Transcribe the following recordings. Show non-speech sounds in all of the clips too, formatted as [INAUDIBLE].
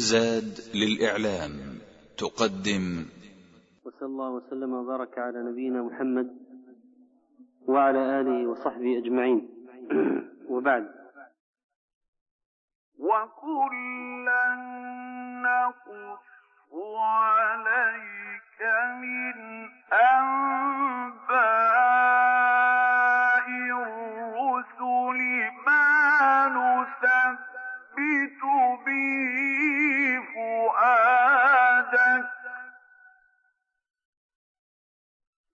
زاد للإعلام تقدم. وصلى الله وسلم وبارك على نبينا محمد وعلى آله وصحبه أجمعين. [CLEARS THROAT] وبعد. وكلا نقص عليك من أنباء الرسل ما نثبت به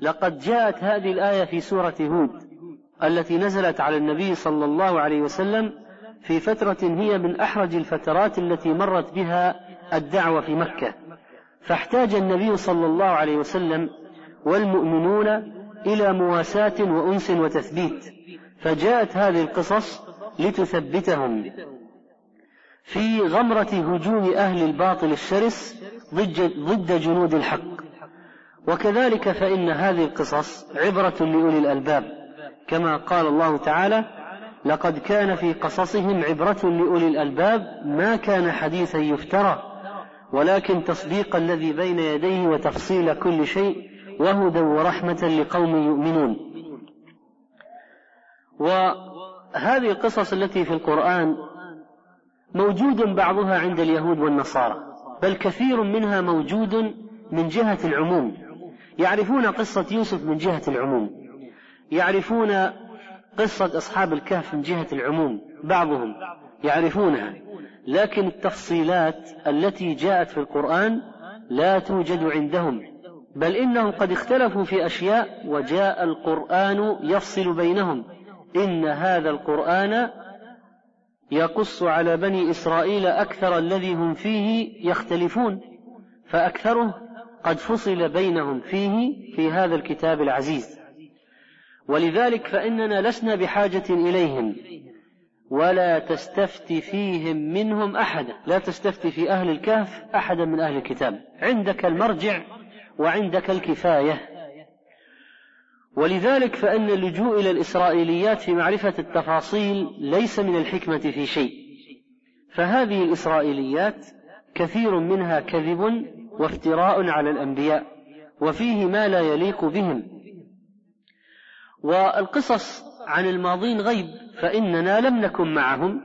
لقد جاءت هذه الآية في سورة هود التي نزلت على النبي صلى الله عليه وسلم في فترة هي من أحرج الفترات التي مرت بها الدعوة في مكة. فاحتاج النبي صلى الله عليه وسلم والمؤمنون إلى مواساة وأنس وتثبيت فجاءت هذه القصص لتثبتهم. في غمرة هجوم أهل الباطل الشرس ضد جنود الحق. وكذلك فإن هذه القصص عبرة لأولي الألباب كما قال الله تعالى لقد كان في قصصهم عبرة لأولي الألباب ما كان حديثا يفترى ولكن تصديق الذي بين يديه وتفصيل كل شيء وهدى ورحمة لقوم يؤمنون. وهذه القصص التي في القرآن موجود بعضها عند اليهود والنصارى بل كثير منها موجود من جهة العموم. يعرفون قصة يوسف من جهة العموم. يعرفون قصة أصحاب الكهف من جهة العموم بعضهم يعرفونها. لكن التفصيلات التي جاءت في القرآن لا توجد عندهم. بل إنهم قد اختلفوا في أشياء وجاء القرآن يفصل بينهم. إن هذا القرآن يقص على بني إسرائيل أكثر الذي هم فيه يختلفون. فأكثره قد فصل بينهم فيه في هذا الكتاب العزيز. ولذلك فإننا لسنا بحاجة إليهم. ولا تستفت فيهم منهم أحدا. لا تستفت في أهل الكهف أحدا من أهل الكتاب. عندك المرجع وعندك الكفاية. ولذلك فإن اللجوء إلى الإسرائيليات في معرفة التفاصيل ليس من الحكمة في شيء. فهذه الإسرائيليات كثير منها كذب وافتراء على الأنبياء وفيه ما لا يليق بهم. والقصص عن الماضين غيب فإننا لم نكن معهم.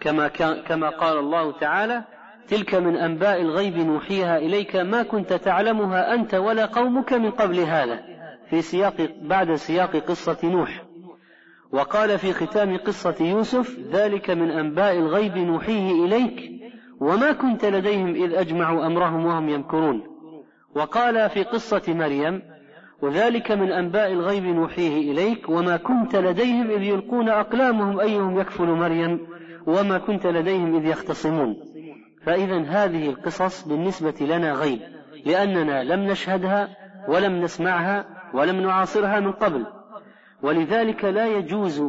كما, كما قال الله تعالى تلك من أنباء الغيب نوحيها إليك ما كنت تعلمها أنت ولا قومك من قبل هذا. في سياق بعد سياق قصة نوح. وقال في ختام قصة يوسف ذلك من أنباء الغيب نوحيه إليك وما كنت لديهم إذ أجمعوا أمرهم وهم يمكرون. وقال في قصة مريم وذلك من أنباء الغيب نوحيه إليك وما كنت لديهم إذ يلقون أقلامهم أيهم يكفل مريم وما كنت لديهم إذ يختصمون. فإذا هذه القصص بالنسبة لنا غيب لأننا لم نشهدها ولم نسمعها ولم نعاصرها من قبل. ولذلك لا يجوز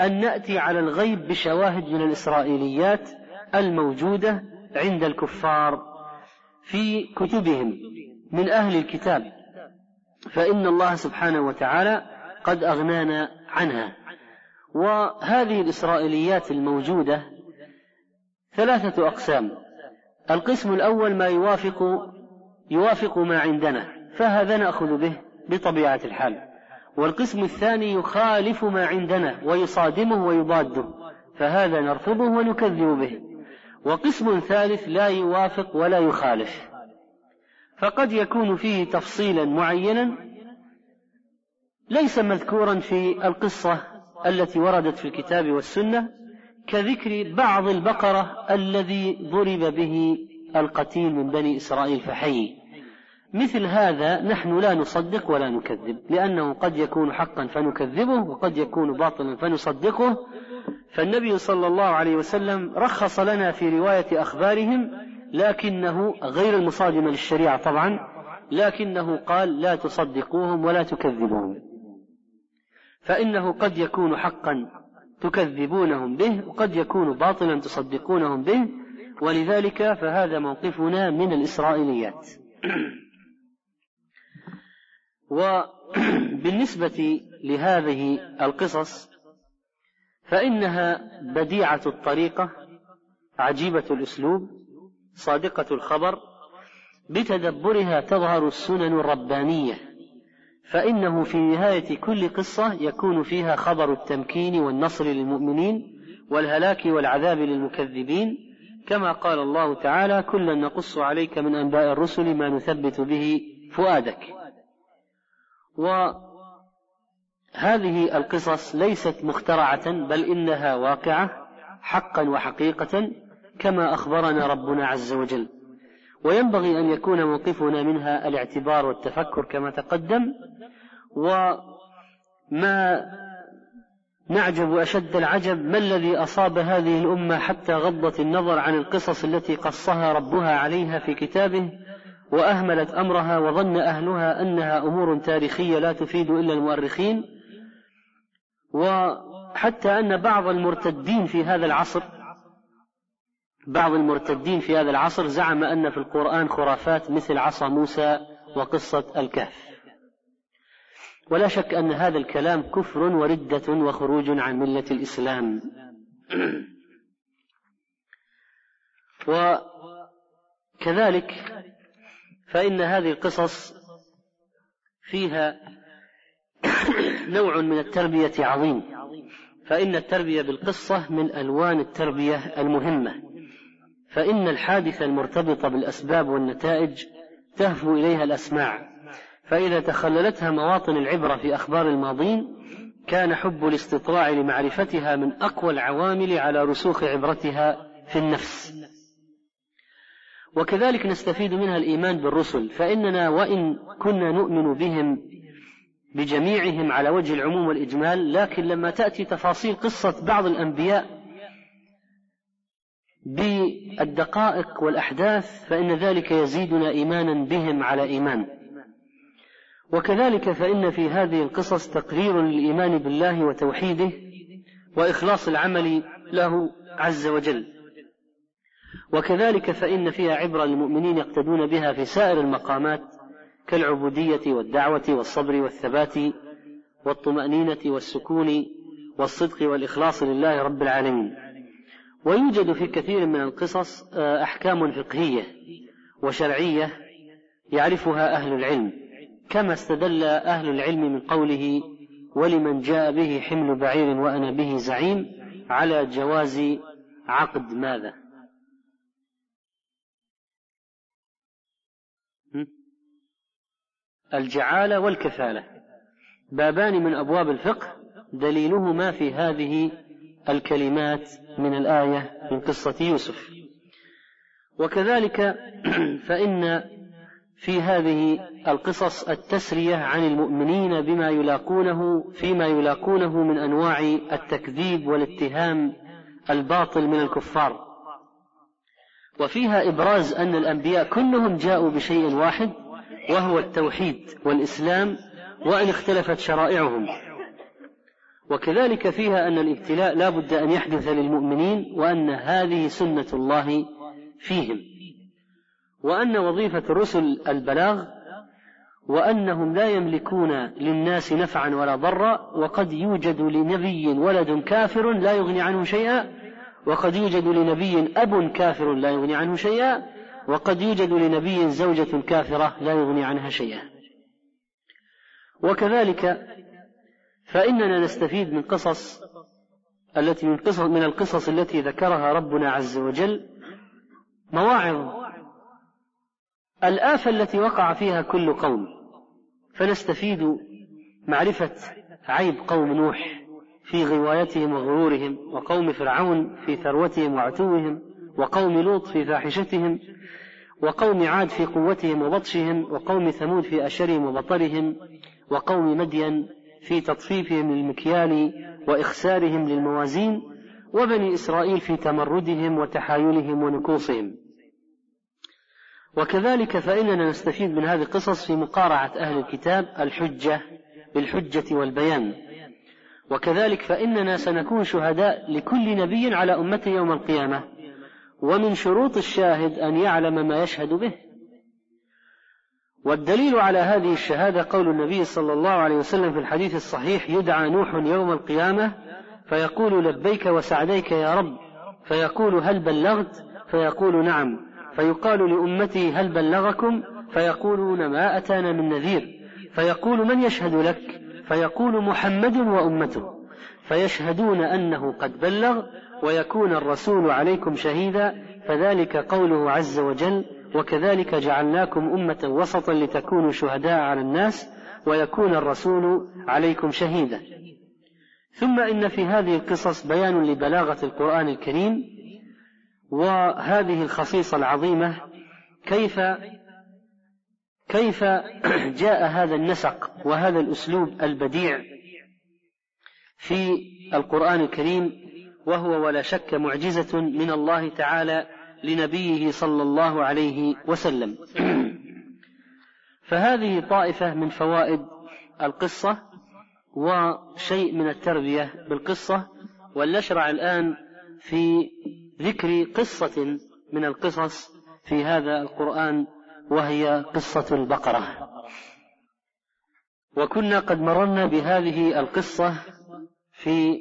أن نأتي على الغيب بشواهد من الإسرائيليات الموجودة عند الكفار في كتبهم من أهل الكتاب فإن الله سبحانه وتعالى قد أغنانا عنها. وهذه الإسرائيليات الموجودة ثلاثة أقسام. القسم الأول ما يوافق يوافق ما عندنا فهذا نأخذ به بطبيعة الحال. والقسم الثاني يخالف ما عندنا ويصادمه ويضاده فهذا نرفضه ونكذب به. وقسم ثالث لا يوافق ولا يخالف. فقد يكون فيه تفصيلا معينا ليس مذكورا في القصة التي وردت في الكتاب والسنة كذكر بعض البقرة الذي ضرب به القتيل من بني إسرائيل فحي. مثل هذا نحن لا نصدق ولا نكذب لأنه قد يكون حقا فنكذبه وقد يكون باطلا فنصدقه فالنبي صلى الله عليه وسلم رخص لنا في رواية أخبارهم لكنه غير المصادمة للشريعة طبعا لكنه قال لا تصدقوهم ولا تكذبوهم. فإنه قد يكون حقا تكذبونهم به وقد يكون باطلا تصدقونهم به ولذلك فهذا موقفنا من الإسرائيليات. [CLEARS THROAT] وبالنسبة لهذه القصص فإنها بديعة الطريقة عجيبة الأسلوب صادقة الخبر بتدبرها تظهر السنن الربانية. فإنه في نهاية كل قصة يكون فيها خبر التمكين والنصر للمؤمنين والهلاك والعذاب للمكذبين. كما قال الله تعالى كلا نقص عليك من أنباء الرسل ما نثبت به فؤادك. وهذه القصص ليست مخترعة بل إنها واقعة حقا وحقيقة كما أخبرنا ربنا عز وجل. وينبغي أن يكون موقفنا منها الاعتبار والتفكر كما تقدم وما نعجب أشد العجب ما الذي أصاب هذه الأمة حتى غضت النظر عن القصص التي قصها ربها عليها في كتابه وأهملت أمرها وظن أهلها أنها أمور تاريخية لا تفيد إلا المؤرخين؟ وحتى أن بعض المرتدين في هذا العصر بعض المرتدين في هذا العصر زعم أن في القرآن خرافات مثل عصا موسى وقصة الكهف. ولا شك أن هذا الكلام كفر وردة وخروج عن ملة الإسلام. [CLEARS THROAT] وكذلك فإن هذه القصص فيها [CLEARS THROAT] نوع من التربية عظيم. فإن التربية بالقصة من ألوان التربية المهمة. فإن الحادثة المرتبطة بالأسباب والنتائج تهفو إليها الأسماع. فإذا تخللتها مواطن العبرة في أخبار الماضين كان حب الاستطلاع لمعرفتها من أقوى العوامل على رسوخ عبرتها في النفس. وكذلك نستفيد منها الإيمان بالرسل. فإننا وإن كنا نؤمن بهم بجميعهم على وجه العموم والإجمال لكن لما تأتي تفاصيل قصة بعض الأنبياء بالدقائق والأحداث فإن ذلك يزيدنا إيمانا بهم على إيمان. وكذلك فإن في هذه القصص تقرير للإيمان بالله وتوحيده وإخلاص العمل له عز وجل. وكذلك فإن فيها عبرة للمؤمنين يقتدون بها في سائر المقامات كالعبودية والدعوة والصبر والثبات والطمأنينة والسكون والصدق والإخلاص لله رب العالمين. ويوجد في كثير من القصص آه، أحكام فقهية وشرعية يعرفها أهل العلم كما استدل أهل العلم من قوله ولمن جاء به حمل بعير وأنا به زعيم على جواز عقد ماذا؟ الجعالة والكفالة. بابان من أبواب الفقه دليلهما في هذه الكلمات من الآية من قصة يوسف. وكذلك [CLEARS THROAT] فإن في هذه القصص التسرية عن المؤمنين بما يلاقونه فيما يلاقونه من أنواع التكذيب والاتهام الباطل من الكفار. وفيها إبراز أن الأنبياء كلهم جاءوا بشيء واحد وهو التوحيد والإسلام وإن اختلفت شرائعهم. وكذلك فيها أن الابتلاء لا بد أن يحدث للمؤمنين وأن هذه سنة الله فيهم. وأن وظيفة الرسل البلاغ وأنهم لا يملكون للناس نفعا ولا ضرا وقد يوجد لنبي ولد كافر لا يغني عنه شيئا وقد يوجد لنبي أب كافر لا يغني عنه شيئا وقد يوجد لنبي زوجة كافرة لا يغني عنها شيئا. وكذلك فإننا نستفيد من قصص التي من قصص من القصص التي ذكرها ربنا عز وجل مواعظ الآفة التي وقع فيها كل قوم. فنستفيد معرفة عيب قوم نوح في غوايتهم وغرورهم وقوم فرعون في ثروتهم وعتوهم وقوم لوط في فاحشتهم وقوم عاد في قوتهم وبطشهم وقوم ثمود في أشرهم وبطرهم وقوم مدين في تطفيفهم للمكيال وإخسارهم للموازين وبني إسرائيل في تمردهم وتحايلهم ونكوصهم. وكذلك فإننا نستفيد من هذه القصص في مقارعة أهل الكتاب الحجة بالحجة والبيان. وكذلك فإننا سنكون شهداء لكل نبي على أمته يوم القيامة. ومن شروط الشاهد أن يعلم ما يشهد به. والدليل على هذه الشهادة قول النبي صلى الله عليه وسلم في الحديث الصحيح يدعى نوح يوم القيامة فيقول لبيك وسعديك يا رب فيقول هل بلغت؟ فيقول نعم. فيقال لأمتي هل بلغكم؟ فيقولون ما أتانا من نذير. فيقول من يشهد لك؟ فيقول محمد وأمته. فيشهدون أنه قد بلغ ويكون الرسول عليكم شهيدا فذلك قوله عز وجل وكذلك جعلناكم أمة وسطا لتكونوا شهداء على الناس ويكون الرسول عليكم شهيدا. ثم إن في هذه القصص بيان لبلاغة القرآن الكريم وهذه الخصيصة العظيمة كيف كيف [CLEARS THROAT] جاء هذا النسق وهذا الأسلوب البديع في القرآن الكريم وهو ولا شك معجزة من الله تعالى لنبيه صلى الله عليه وسلم. [CLEARS THROAT] فهذه طائفة من فوائد القصة وشيء من التربية بالقصة ولنشرع الآن في ذكر قصة من القصص في هذا القرآن وهي قصة البقرة. وكنا قد مررنا بهذه القصة في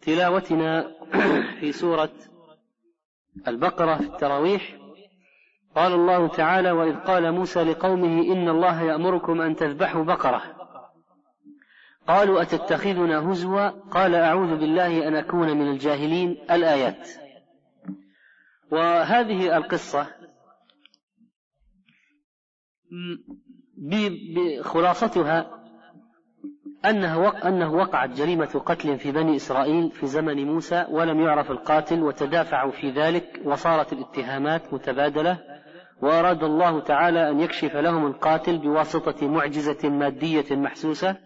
تلاوتنا [CLEARS THROAT] في سورة البقرة في التراويح. قال الله تعالى وإذ قال موسى لقومه إن الله يأمركم أن تذبحوا بقرة. قالوا أتتخذنا هزوا؟ قال أعوذ بالله أن أكون من الجاهلين. الآيات. وهذه القصة خلاصتها أنه أنه وقعت جريمة قتل في بني إسرائيل في زمن موسى ولم يعرف القاتل وتدافعوا في ذلك وصارت الاتهامات متبادلة وأراد الله تعالى أن يكشف لهم القاتل بواسطة معجزة مادية محسوسة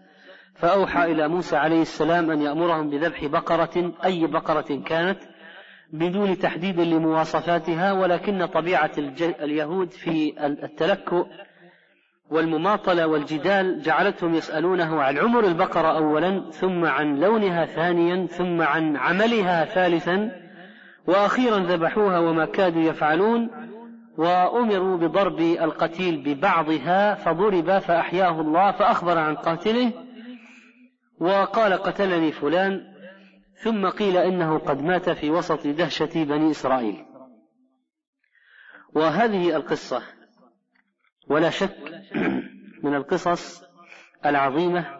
فأوحى إلى موسى عليه السلام أن يأمرهم بذبح بقرة أي بقرة كانت بدون تحديد لمواصفاتها ولكن طبيعة اليهود في التلكؤ والمماطلة والجدال جعلتهم يسألونه عن عمر البقرة أولا ثم عن لونها ثانيا ثم عن عملها ثالثا وأخيرا ذبحوها وما كادوا يفعلون وأمروا بضرب القتيل ببعضها فضرب فأحياه الله فأخبر عن قاتله وقال قتلني فلان ثم قيل إنه قد مات في وسط دهشة بني إسرائيل. وهذه القصة ولا شك [CLEARS THROAT] من القصص العظيمة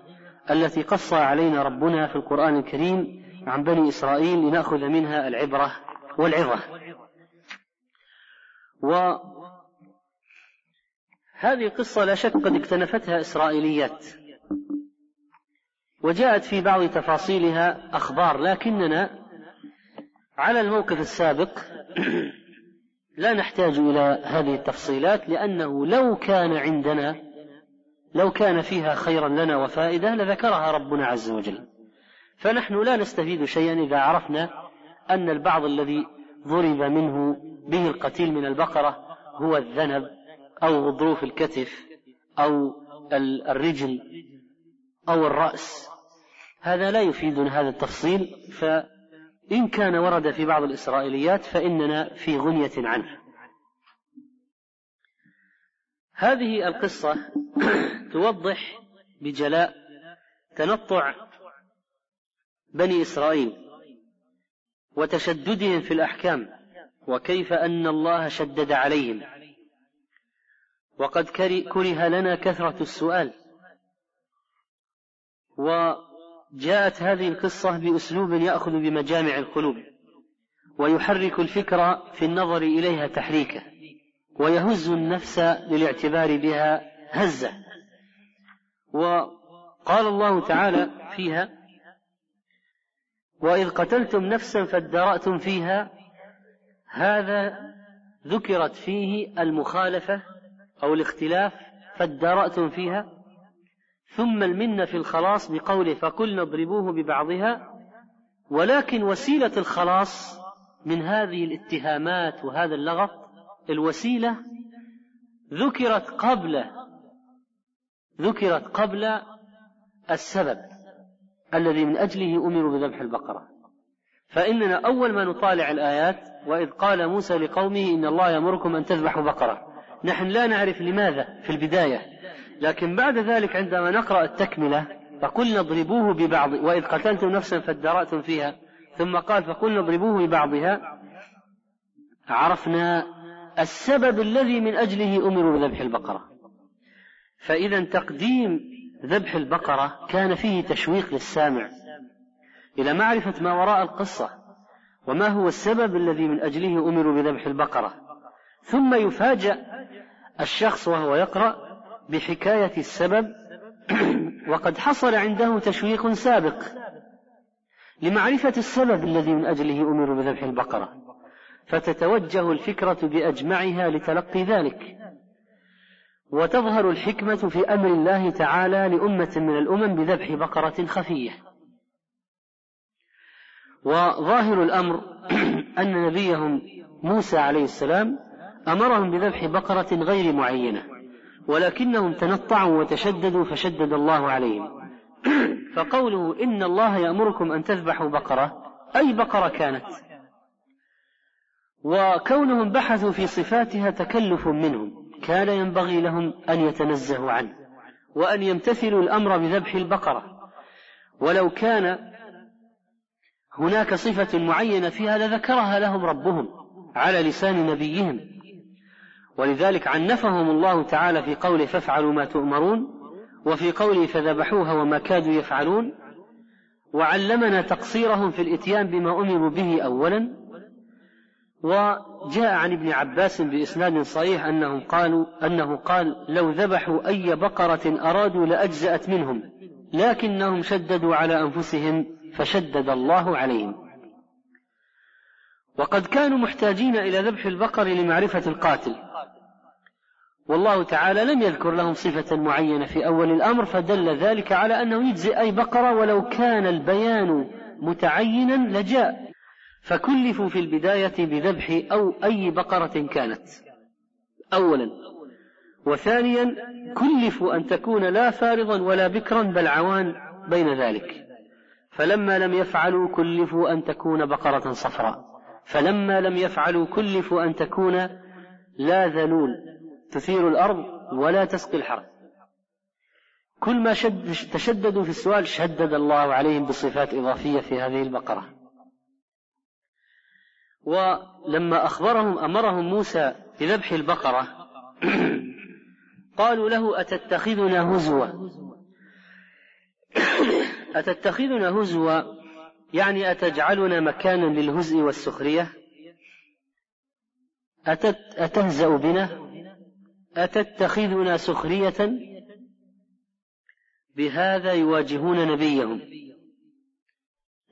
التي قص علينا ربنا في القرآن الكريم عن بني إسرائيل لنأخذ منها العبرة والعظة. وهذه القصة لا شك قد اكتنفتها إسرائيليات وجاءت في بعض تفاصيلها أخبار لكننا على الموقف السابق [CLEARS THROAT] لا نحتاج إلى هذه التفصيلات لأنه لو كان عندنا لو كان فيها خيرا لنا وفائدة لذكرها ربنا عز وجل. فنحن لا نستفيد شيئا إذا عرفنا أن البعض الذي ضرب منه به القتيل من البقرة هو الذنب أو غضروف الكتف أو الرجل أو الرأس. هذا لا يفيدنا هذا التفصيل ف إن كان ورد في بعض الإسرائيليات فإننا في غنية عنه. هذه القصة [CLEARS THROAT] توضح بجلاء تنطع بني إسرائيل وتشددهم في الأحكام وكيف أن الله شدد عليهم. وقد كره لنا كثرة السؤال. و جاءت هذه القصة بأسلوب يأخذ بمجامع القلوب ويحرك الفكر في النظر إليها تحريكا ويهز النفس للاعتبار بها هزة. وقال الله تعالى فيها وإذ قتلتم نفسا فادارأتم فيها هذا ذكرت فيه المخالفة أو الاختلاف فادارأتم فيها. ثم المنة في الخلاص بقوله فقلنا اضربوه ببعضها. ولكن وسيلة الخلاص من هذه الاتهامات وهذا اللغط الوسيلة ذكرت قبل ذكرت قبل السبب الذي من أجله أمروا بذبح البقرة. فإننا أول ما نطالع الآيات وإذ قال موسى لقومه إن الله يأمركم أن تذبحوا بقرة. نحن لا نعرف لماذا في البداية. لكن بعد ذلك عندما نقرأ التكملة فقلنا اضربوه ببعض وإذ قتلتم نفسا فادرأتم فيها. ثم قال فقلنا اضربوه ببعضها. عرفنا السبب الذي من أجله أمروا بذبح البقرة. فإذا تقديم ذبح البقرة كان فيه تشويق للسامع إلى معرفة ما وراء القصة وما هو السبب الذي من أجله أمروا بذبح البقرة. ثم يفاجأ الشخص وهو يقرأ بحكاية السبب [CLEARS THROAT] وقد حصل عنده تشويق سابق لمعرفة السبب الذي من أجله أمروا بذبح البقرة. فتتوجه الفكرة بأجمعها لتلقي ذلك. وتظهر الحكمة في أمر الله تعالى لأمة من الأمم بذبح بقرة خفية. وظاهر الأمر [CLEARS THROAT] أن نبيهم موسى عليه السلام أمرهم بذبح بقرة غير معينة. ولكنهم تنطعوا وتشددوا فشدد الله عليهم. [CLEARS THROAT] فقوله إن الله يأمركم أن تذبحوا بقرة أي بقرة كانت؟ وكونهم بحثوا في صفاتها تكلف منهم كان ينبغي لهم أن يتنزهوا عنه وأن يمتثلوا الأمر بذبح البقرة. ولو كان هناك صفة معينة فيها لذكرها لهم ربهم على لسان نبيهم. ولذلك عنفهم الله تعالى في قوله فافعلوا ما تؤمرون وفي قوله فذبحوها وما كادوا يفعلون وعلمنا تقصيرهم في الإتيان بما أمروا به اولا. وجاء عن ابن عباس بإسناد صحيح أنهم قالوا أنه قال لو ذبحوا أي بقرة أرادوا لأجزأت منهم لكنهم شددوا على أنفسهم فشدد الله عليهم. وقد كانوا محتاجين إلى ذبح البقر لمعرفة القاتل والله تعالى لم يذكر لهم صفة معينة في أول الأمر فدل ذلك على أنه يجزي أي بقرة ولو كان البيان متعينا لجاء. فكلفوا في البداية بذبح أو أي بقرة كانت. أولا. وثانيا كلفوا أن تكون لا فارضا ولا بكرا بل عوان بين ذلك. فلما لم يفعلوا كلفوا أن تكون بقرة صفراء. فلما لم يفعلوا كلفوا أن تكون لا ذلول. تثير الأرض ولا تسقي الحرث. كل ما شد تشددوا في السؤال شدد الله عليهم بصفات إضافية في هذه البقرة. ولما أخبرهم أمرهم موسى بذبح البقرة [CLEARS THROAT] قالوا له أتتخذنا هزوا؟ [CLEARS THROAT] أتتخذنا هزوا يعني أتجعلنا مكانا للهزء والسخرية؟ أتت أتهزأ بنا؟ أتتخذنا سخرية بهذا يواجهون نبيهم.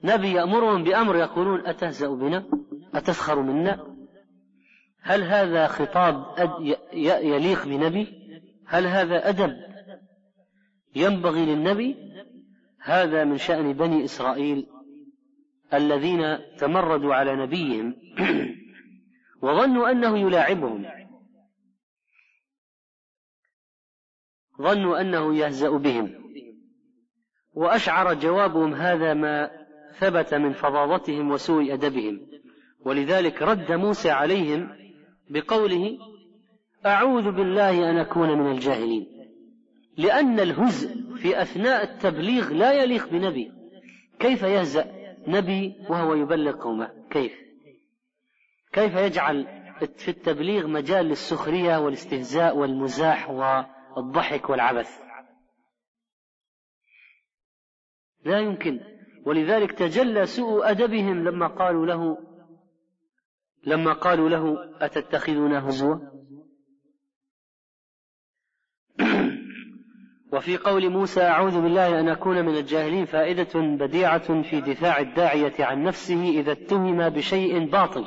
نبي يأمرهم بأمر يقولون أتهزأ بنا؟ أتسخر منا؟ هل هذا خطاب يليق بنبي؟ هل هذا أدب ينبغي للنبي؟ هذا من شأن بني إسرائيل الذين تمردوا على نبيهم. [CLEARS THROAT] وظنوا أنه يلاعبهم. ظنوا أنه يهزأ بهم. وأشعر جوابهم هذا ما ثبت من فظاظتهم وسوء أدبهم. ولذلك رد موسى عليهم بقوله أعوذ بالله أن أكون من الجاهلين. لأن الهزء في أثناء التبليغ لا يليق بنبي. كيف يهزأ نبي وهو يبلغ قومه؟ كيف؟ كيف يجعل في التبليغ مجال للسخرية والاستهزاء والمزاح والضحك والعبث. لا يمكن. ولذلك تجلى سوء أدبهم لما قالوا له لما قالوا له أتتخذنا هزوا؟ [CLEARS THROAT] وفي قول موسى أعوذ بالله أن أكون من الجاهلين فائدة بديعة في دفاع الداعية عن نفسه إذا اتهم بشيء باطل.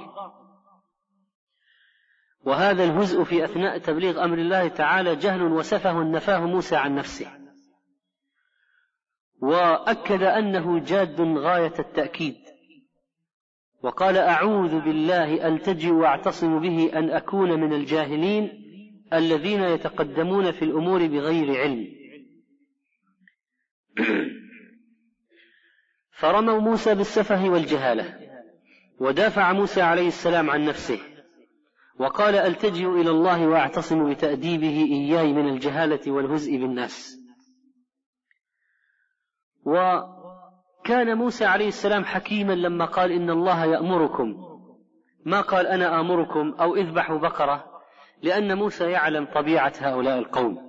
وهذا الهزء في أثناء تبليغ أمر الله تعالى جهل وسفه نفاه موسى عن نفسه. وأكد أنه جاد غاية التأكيد. وقال أعوذ بالله ألتجئ وأعتصم به أن أكون من الجاهلين الذين يتقدمون في الأمور بغير علم. فرموا موسى بالسفه والجهالة ودافع موسى عليه السلام عن نفسه. وقال ألتجئ إلى الله وأعتصم بتأديبه إياي من الجهالة والهزء بالناس. وكان موسى عليه السلام حكيما لما قال إن الله يأمركم. ما قال أنا آمركم أو إذبحوا بقرة؟ لأن موسى يعلم طبيعة هؤلاء القوم.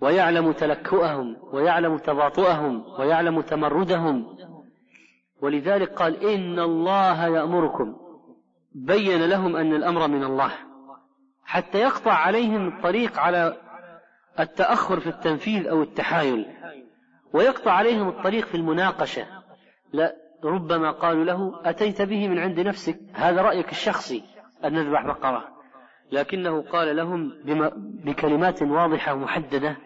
ويعلم تلكؤهم ويعلم تباطؤهم ويعلم تمردهم. ولذلك قال إن الله يأمركم. بين لهم أن الأمر من الله حتى يقطع عليهم الطريق على التأخر في التنفيذ أو التحايل ويقطع عليهم الطريق في المناقشة. لا ربما قالوا له أتيت به من عند نفسك هذا رأيك الشخصي أن نذبح بقرة. لكنه قال لهم بكلمات واضحة ومحددة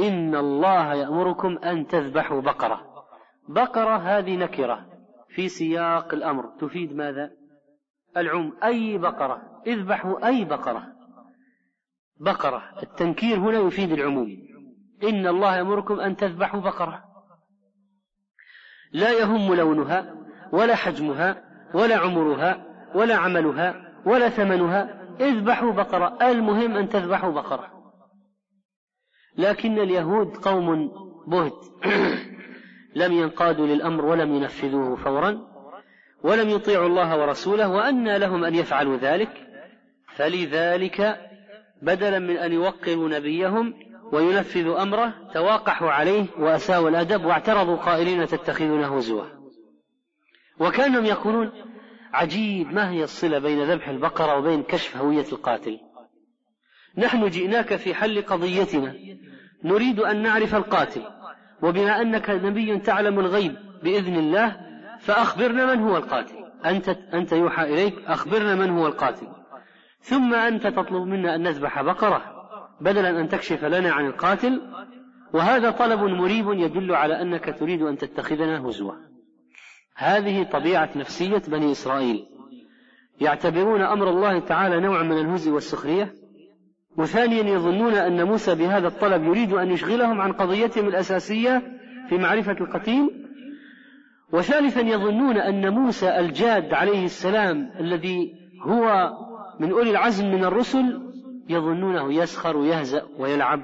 إن الله يأمركم أن تذبحوا بقرة. بقرة هذه نكرة في سياق الأمر. تفيد ماذا؟ العم أي بقرة اذبحوا أي بقرة. بقرة التنكير هنا يفيد العموم. إن الله يأمركم أن تذبحوا بقرة. لا يهم لونها ولا حجمها ولا عمرها ولا عملها ولا ثمنها. اذبحوا بقرة. المهم أن تذبحوا بقرة. لكن اليهود قوم بهت. [CLEARS THROAT] لم ينقادوا للأمر ولم ينفذوه فورا. ولم يطيعوا الله ورسوله وأنى لهم أن يفعلوا ذلك فلذلك بدلا من أن يوقروا نبيهم وينفذوا أمره تواقحوا عليه وأساءوا الأدب واعترضوا قائلين تتخذونه هزوا. وكأنهم يقولون عجيب ما هي الصلة بين ذبح البقرة وبين كشف هوية القاتل؟ نحن جئناك في حل قضيتنا نريد أن نعرف القاتل وبما أنك نبي تعلم الغيب بإذن الله فأخبرنا من هو القاتل. أنت أنت يوحى إليك أخبرنا من هو القاتل. ثم أنت تطلب منا أن نذبح بقرة بدلا أن تكشف لنا عن القاتل. وهذا طلب مريب يدل على أنك تريد أن تتخذنا هزوا. هذه طبيعة نفسية بني إسرائيل. يعتبرون أمر الله تعالى نوعا من الهزء والسخرية. وثانيا يظنون أن موسى بهذا الطلب يريد أن يشغلهم عن قضيتهم الأساسية في معرفة القتيل. وثالثا يظنون أن موسى الجاد عليه السلام الذي هو من أولي العزم من الرسل يظنونه يسخر ويهزأ ويلعب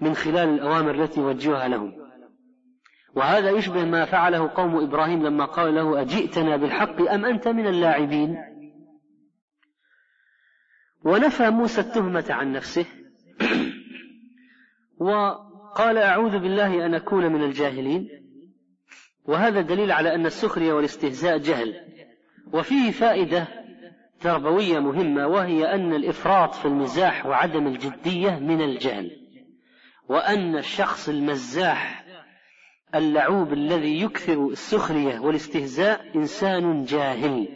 من خلال الأوامر التي يوجهها لهم. وهذا يشبه ما فعله قوم إبراهيم لما قال له أجئتنا بالحق أم أنت من اللاعبين؟ ونفى موسى التهمة عن نفسه [CLEARS THROAT] وقال أعوذ بالله أن أكون من الجاهلين. وهذا دليل على أن السخرية والاستهزاء جهل. وفيه فائدة تربوية مهمة وهي أن الإفراط في المزاح وعدم الجدية من الجهل. وأن الشخص المزاح اللعوب الذي يكثر السخرية والاستهزاء إنسان جاهل.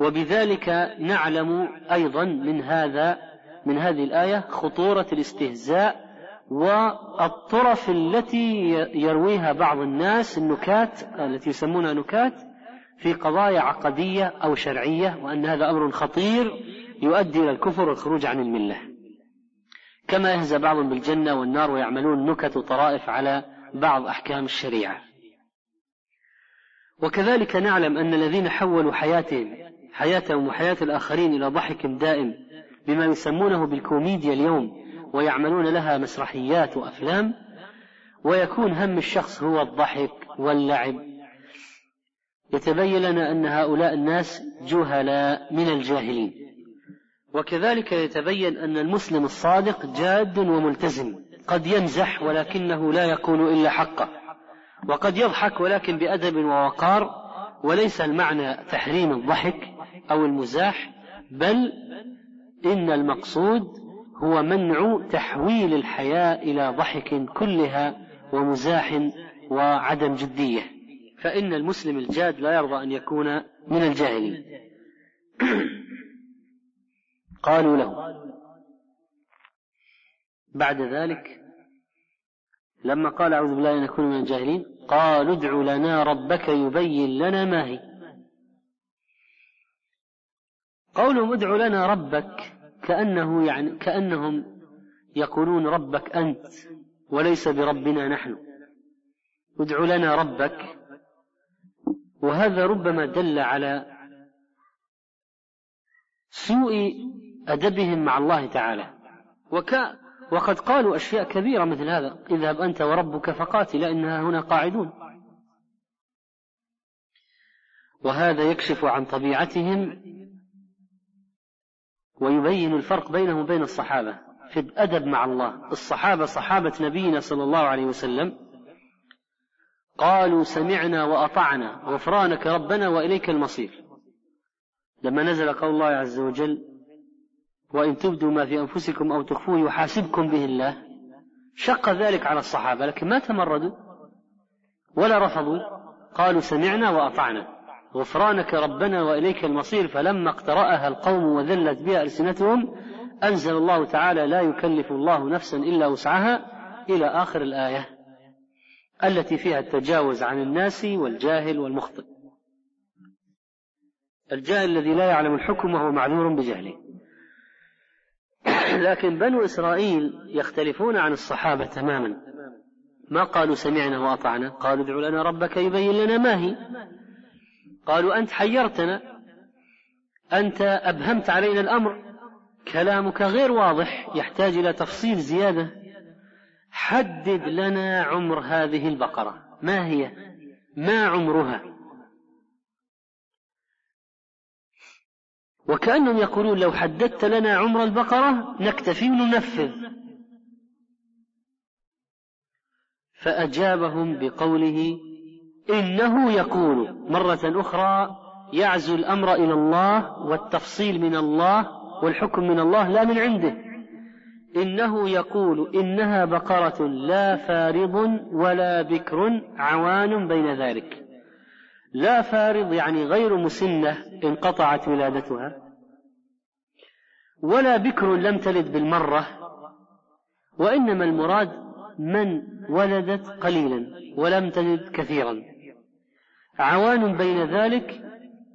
وبذلك نعلم أيضا من هذا من هذه الآية خطورة الاستهزاء والطرف التي يرويها بعض الناس النكات التي يسمونها نكات في قضايا عقدية أو شرعية وأن هذا أمر خطير يؤدي إلى الكفر والخروج عن الملة. كما يهزأ بعضهم بالجنة والنار ويعملون نكت وطرائف على بعض أحكام الشريعة. وكذلك نعلم أن الذين حولوا حياتهم حياتهم وحياة الآخرين إلى ضحك دائم بما يسمونه بالكوميديا اليوم ويعملون لها مسرحيات وأفلام ويكون هم الشخص هو الضحك واللعب. يتبين لنا أن هؤلاء الناس جهلاء من الجاهلين. وكذلك يتبين أن المسلم الصادق جاد وملتزم. قد يمزح ولكنه لا يقول إلا حقه. وقد يضحك ولكن بأدب ووقار وليس المعنى تحريم الضحك أو المزاح بل إن المقصود هو منع تحويل الحياة إلى ضحك كلها ومزاح وعدم جدية. فإن المسلم الجاد لا يرضى أن يكون من الجاهلين. [CLEARS THROAT] قالوا له. بعد ذلك لما قال أعوذ بالله أن نكون من الجاهلين قالوا ادع لنا ربك يبين لنا ما هي. قولهم ادع لنا ربك كأنه يعني كأنهم يقولون ربك أنت وليس بربنا نحن. ادع لنا ربك. وهذا ربما دل على سوء أدبهم مع الله تعالى. وك وقد قالوا أشياء كبيرة مثل هذا. اذهب أنت وربك فقاتلا إنها هنا قاعدون. وهذا يكشف عن طبيعتهم ويبين الفرق بينهم وبين الصحابة في الأدب مع الله. الصحابة صحابة نبينا صلى الله عليه وسلم. قالوا سمعنا وأطعنا غفرانك ربنا وإليك المصير. لما نزل قول الله عز وجل وإن تبدوا ما في أنفسكم أو تخفوه يحاسبكم به الله شق ذلك على الصحابة لكن ما تمردوا ولا رفضوا. قالوا سمعنا وأطعنا. غفرانك ربنا وإليك المصير فلما اقترأها القوم وذلت بها ألسنتهم أنزل الله تعالى لا يكلف الله نفسا إلا وسعها إلى آخر الآية التي فيها التجاوز عن الناس والجاهل والمخطئ. الجاهل الذي لا يعلم الحكم وهو معذور بجهله. [COUGHS] لكن بنو إسرائيل يختلفون عن الصحابة تماما. ما قالوا سمعنا وأطعنا؟ قالوا ادع لنا ربك يبين لنا ما هي. قالوا أنت حيرتنا. أنت أبهمت علينا الأمر. كلامك غير واضح يحتاج إلى تفصيل زيادة. حدد لنا عمر هذه البقرة. ما هي؟ ما عمرها؟ وكأنهم يقولون لو حددت لنا عمر البقرة نكتفي وننفذ. فأجابهم بقوله إنه يقول مرة أخرى يعزو الأمر إلى الله والتفصيل من الله والحكم من الله لا من عنده. إنه يقول إنها بقرة لا فارض ولا بكر عوان بين ذلك. لا فارض يعني غير مسنة انقطعت ولادتها. ولا بكر لم تلد بالمرة وإنما المراد من ولدت قليلا ولم تلد كثيرا. عوان بين ذلك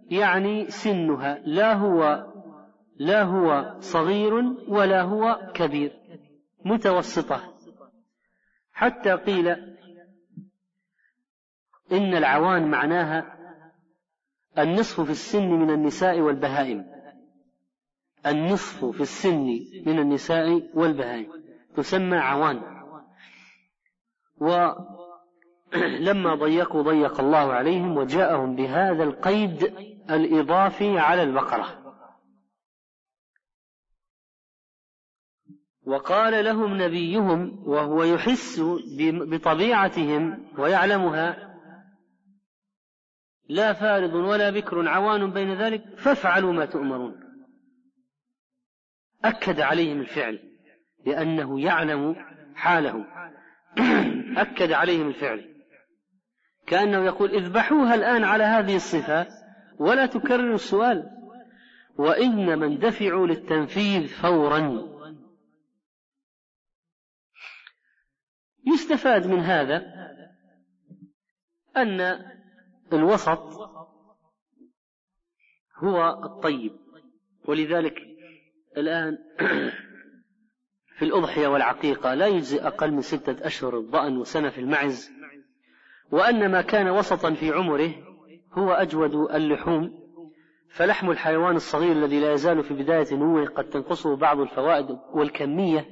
يعني سنها. لا هو لا هو صغير ولا هو كبير. متوسطة. حتى قيل إن العوان معناها النصف في السن من النساء والبهائم. النصف في السن من النساء والبهائم. تسمى عوان. [CLEARS THROAT] ولما ضيقوا ضيق الله عليهم وجاءهم بهذا القيد الإضافي على البقرة. وقال لهم نبيهم وهو يحس بطبيعتهم ويعلمها لا فارض ولا بكر عوان بين ذلك فافعلوا ما تؤمرون. أكد عليهم الفعل لأنه يعلم حالهم. [CLEARS THROAT] أكد عليهم الفعل. كأنه يقول اذبحوها الآن على هذه الصفة ولا تكرروا السؤال. وإنما اندفعوا للتنفيذ فورا. يستفاد من هذا أن الوسط هو الطيب. ولذلك الآن في الأضحية والعقيقة لا يجزي أقل من ستة أشهر الضأن وسنة في المعز. وأن ما كان وسطا في عمره هو أجود اللحوم فلحم الحيوان الصغير الذي لا يزال في بداية نموه قد تنقصه بعض الفوائد والكمية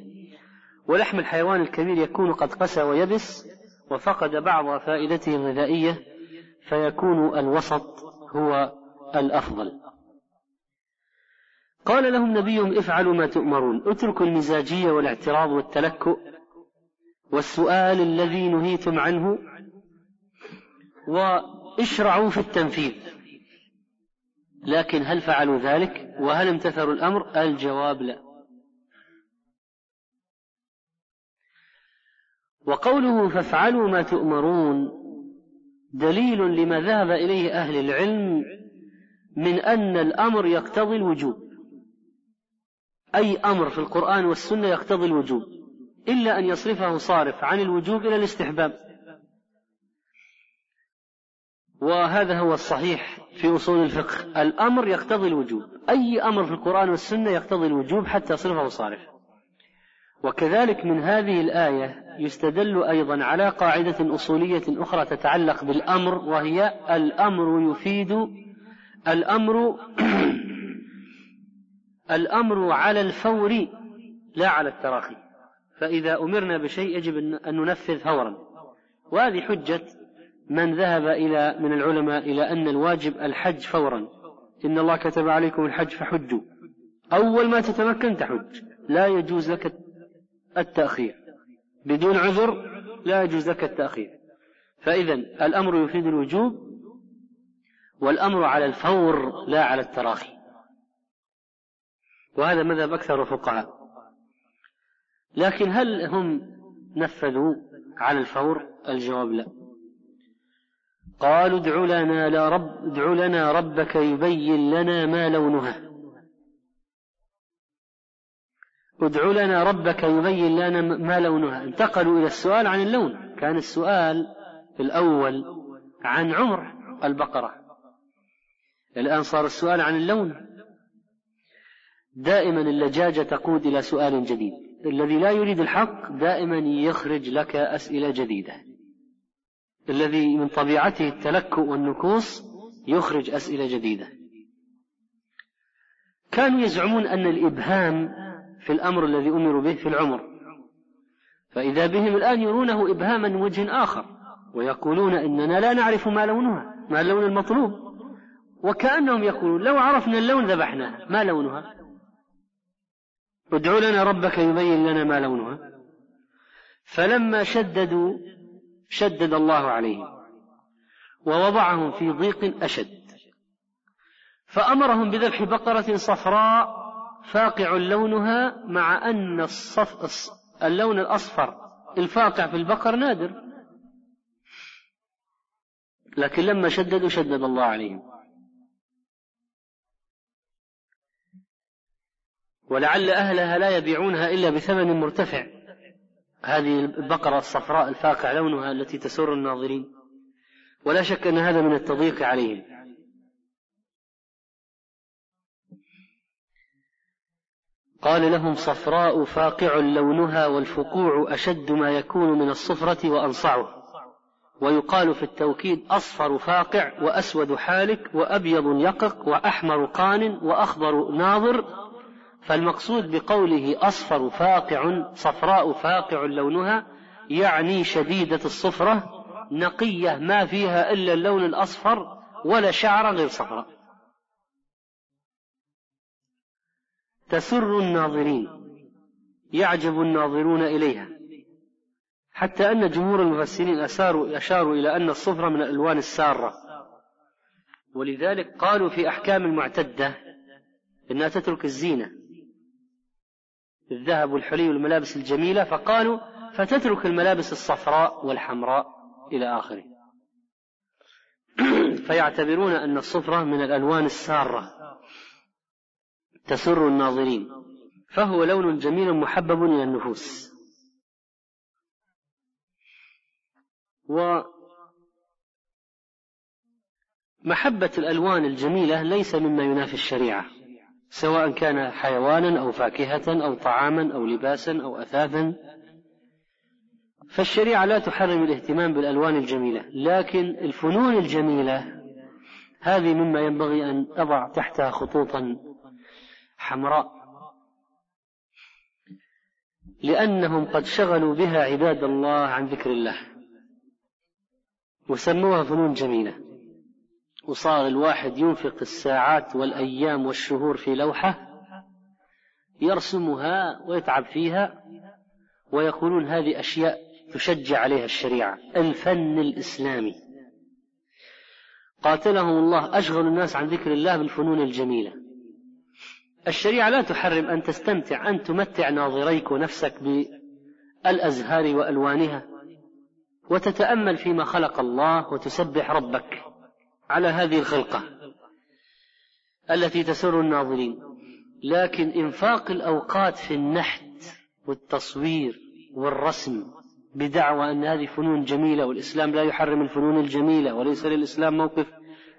ولحم الحيوان الكبير يكون قد قسى ويبس وفقد بعض فائدته الغذائية فيكون الوسط هو الأفضل. قال لهم نبيهم افعلوا ما تؤمرون اتركوا المزاجية والاعتراض والتلكؤ والسؤال الذي نهيتم عنه واشرعوا في التنفيذ. لكن هل فعلوا ذلك؟ وهل امتثلوا الأمر؟ الجواب لا. وقوله فافعلوا ما تؤمرون دليل لما ذهب إليه أهل العلم من أن الأمر يقتضي الوجوب. أي أمر في القرآن والسنة يقتضي الوجوب. إلا أن يصرفه صارف عن الوجوب إلى الاستحباب. وهذا هو الصحيح في أصول الفقه. الأمر يقتضي الوجوب. أي أمر في القرآن والسنة يقتضي الوجوب حتى صرفه صارف وكذلك من هذه الآية يستدل أيضا على قاعدة أصولية أخرى تتعلق بالأمر وهي الأمر يفيد الأمر [CLEARS THROAT] الأمر على الفور لا على التراخي. فإذا أمرنا بشيء يجب أن ننفذ فورا وهذه حجة من ذهب إلى من العلماء إلى أن الواجب الحج فورا. إن الله كتب عليكم الحج فحجوا. أول ما تتمكن تحج. لا يجوز لك التأخير. بدون عذر لا يجوز لك التأخير. فإذا الأمر يفيد الوجوب والأمر على الفور لا على التراخي. وهذا مذهب أكثر الفقهاء لكن هل هم نفذوا على الفور؟ الجواب لا. قالوا ادع لنا رب ادع لنا ربك يبين لنا ما لونها. ادع لنا ربك يبين لنا ما لونها. انتقلوا إلى السؤال عن اللون. كان السؤال الأول عن عمر البقرة. الآن صار السؤال عن اللون. دائما اللجاجة تقود إلى سؤال جديد. الذي لا يريد الحق دائما يخرج لك أسئلة جديدة. الذي من طبيعته التلكؤ والنكوص يخرج أسئلة جديدة. كانوا يزعمون أن الإبهام في الأمر الذي أمروا به في العمر. فإذا بهم الآن يرونه إبهاما من وجه آخر ويقولون إننا لا نعرف ما لونها ما اللون المطلوب. وكأنهم يقولون لو عرفنا اللون ذبحناه ما لونها؟ ادع لنا ربك يبين لنا ما لونها. فلما شددوا شدد الله عليهم ووضعهم في ضيق أشد. فأمرهم بذبح بقرة صفراء فاقع لونها مع أن الصف اللون الأصفر الفاقع في البقر نادر. لكن لما شددوا شدد الله عليهم. ولعل أهلها لا يبيعونها إلا بثمن مرتفع. هذه البقرة الصفراء الفاقع لونها التي تسر الناظرين. ولا شك أن هذا من التضييق عليهم. قال لهم صفراء فاقع لونها والفقوع أشد ما يكون من الصفرة وأنصعه. ويقال في التوكيد أصفر فاقع وأسود حالك وأبيض يقق وأحمر قان وأخضر ناظر فالمقصود بقوله أصفر فاقع صفراء فاقع لونها يعني شديدة الصفرة نقية ما فيها إلا اللون الأصفر ولا شعر غير صفراء. تسر الناظرين يعجب الناظرون إليها. حتى أن جمهور المفسرين أشاروا, أشاروا إلى أن الصفرة من الألوان السارة. ولذلك قالوا في أحكام المعتدة إنها تترك الزينة. الذهب والحلي والملابس الجميلة فقالوا فتترك الملابس الصفراء والحمراء إلى آخره. [CLEARS THROAT] فيعتبرون أن الصفرة من الألوان السارة تسر الناظرين. فهو لون جميل محبب إلى النفوس. ومحبة الألوان الجميلة ليس مما ينافي الشريعة. سواء كان حيوانا أو فاكهة أو طعاما أو لباسا أو أثاثا. فالشريعة لا تحرم الاهتمام بالألوان الجميلة لكن الفنون الجميلة هذه مما ينبغي أن أضع تحتها خطوطا حمراء. لأنهم قد شغلوا بها عباد الله عن ذكر الله وسموها فنون جميلة. وصار الواحد ينفق الساعات والأيام والشهور في لوحة يرسمها ويتعب فيها ويقولون هذه أشياء تشجع عليها الشريعة الفن الإسلامي. قاتلهم الله أشغل الناس عن ذكر الله بالفنون الجميلة. الشريعة لا تحرم أن تستمتع أن تمتع ناظريك ونفسك بالأزهار وألوانها وتتأمل فيما خلق الله وتسبح ربك. على هذه الخلقة التي تسر الناظرين. لكن إنفاق الأوقات في النحت والتصوير والرسم بدعوى أن هذه فنون جميلة والإسلام لا يحرم الفنون الجميلة وليس للإسلام موقف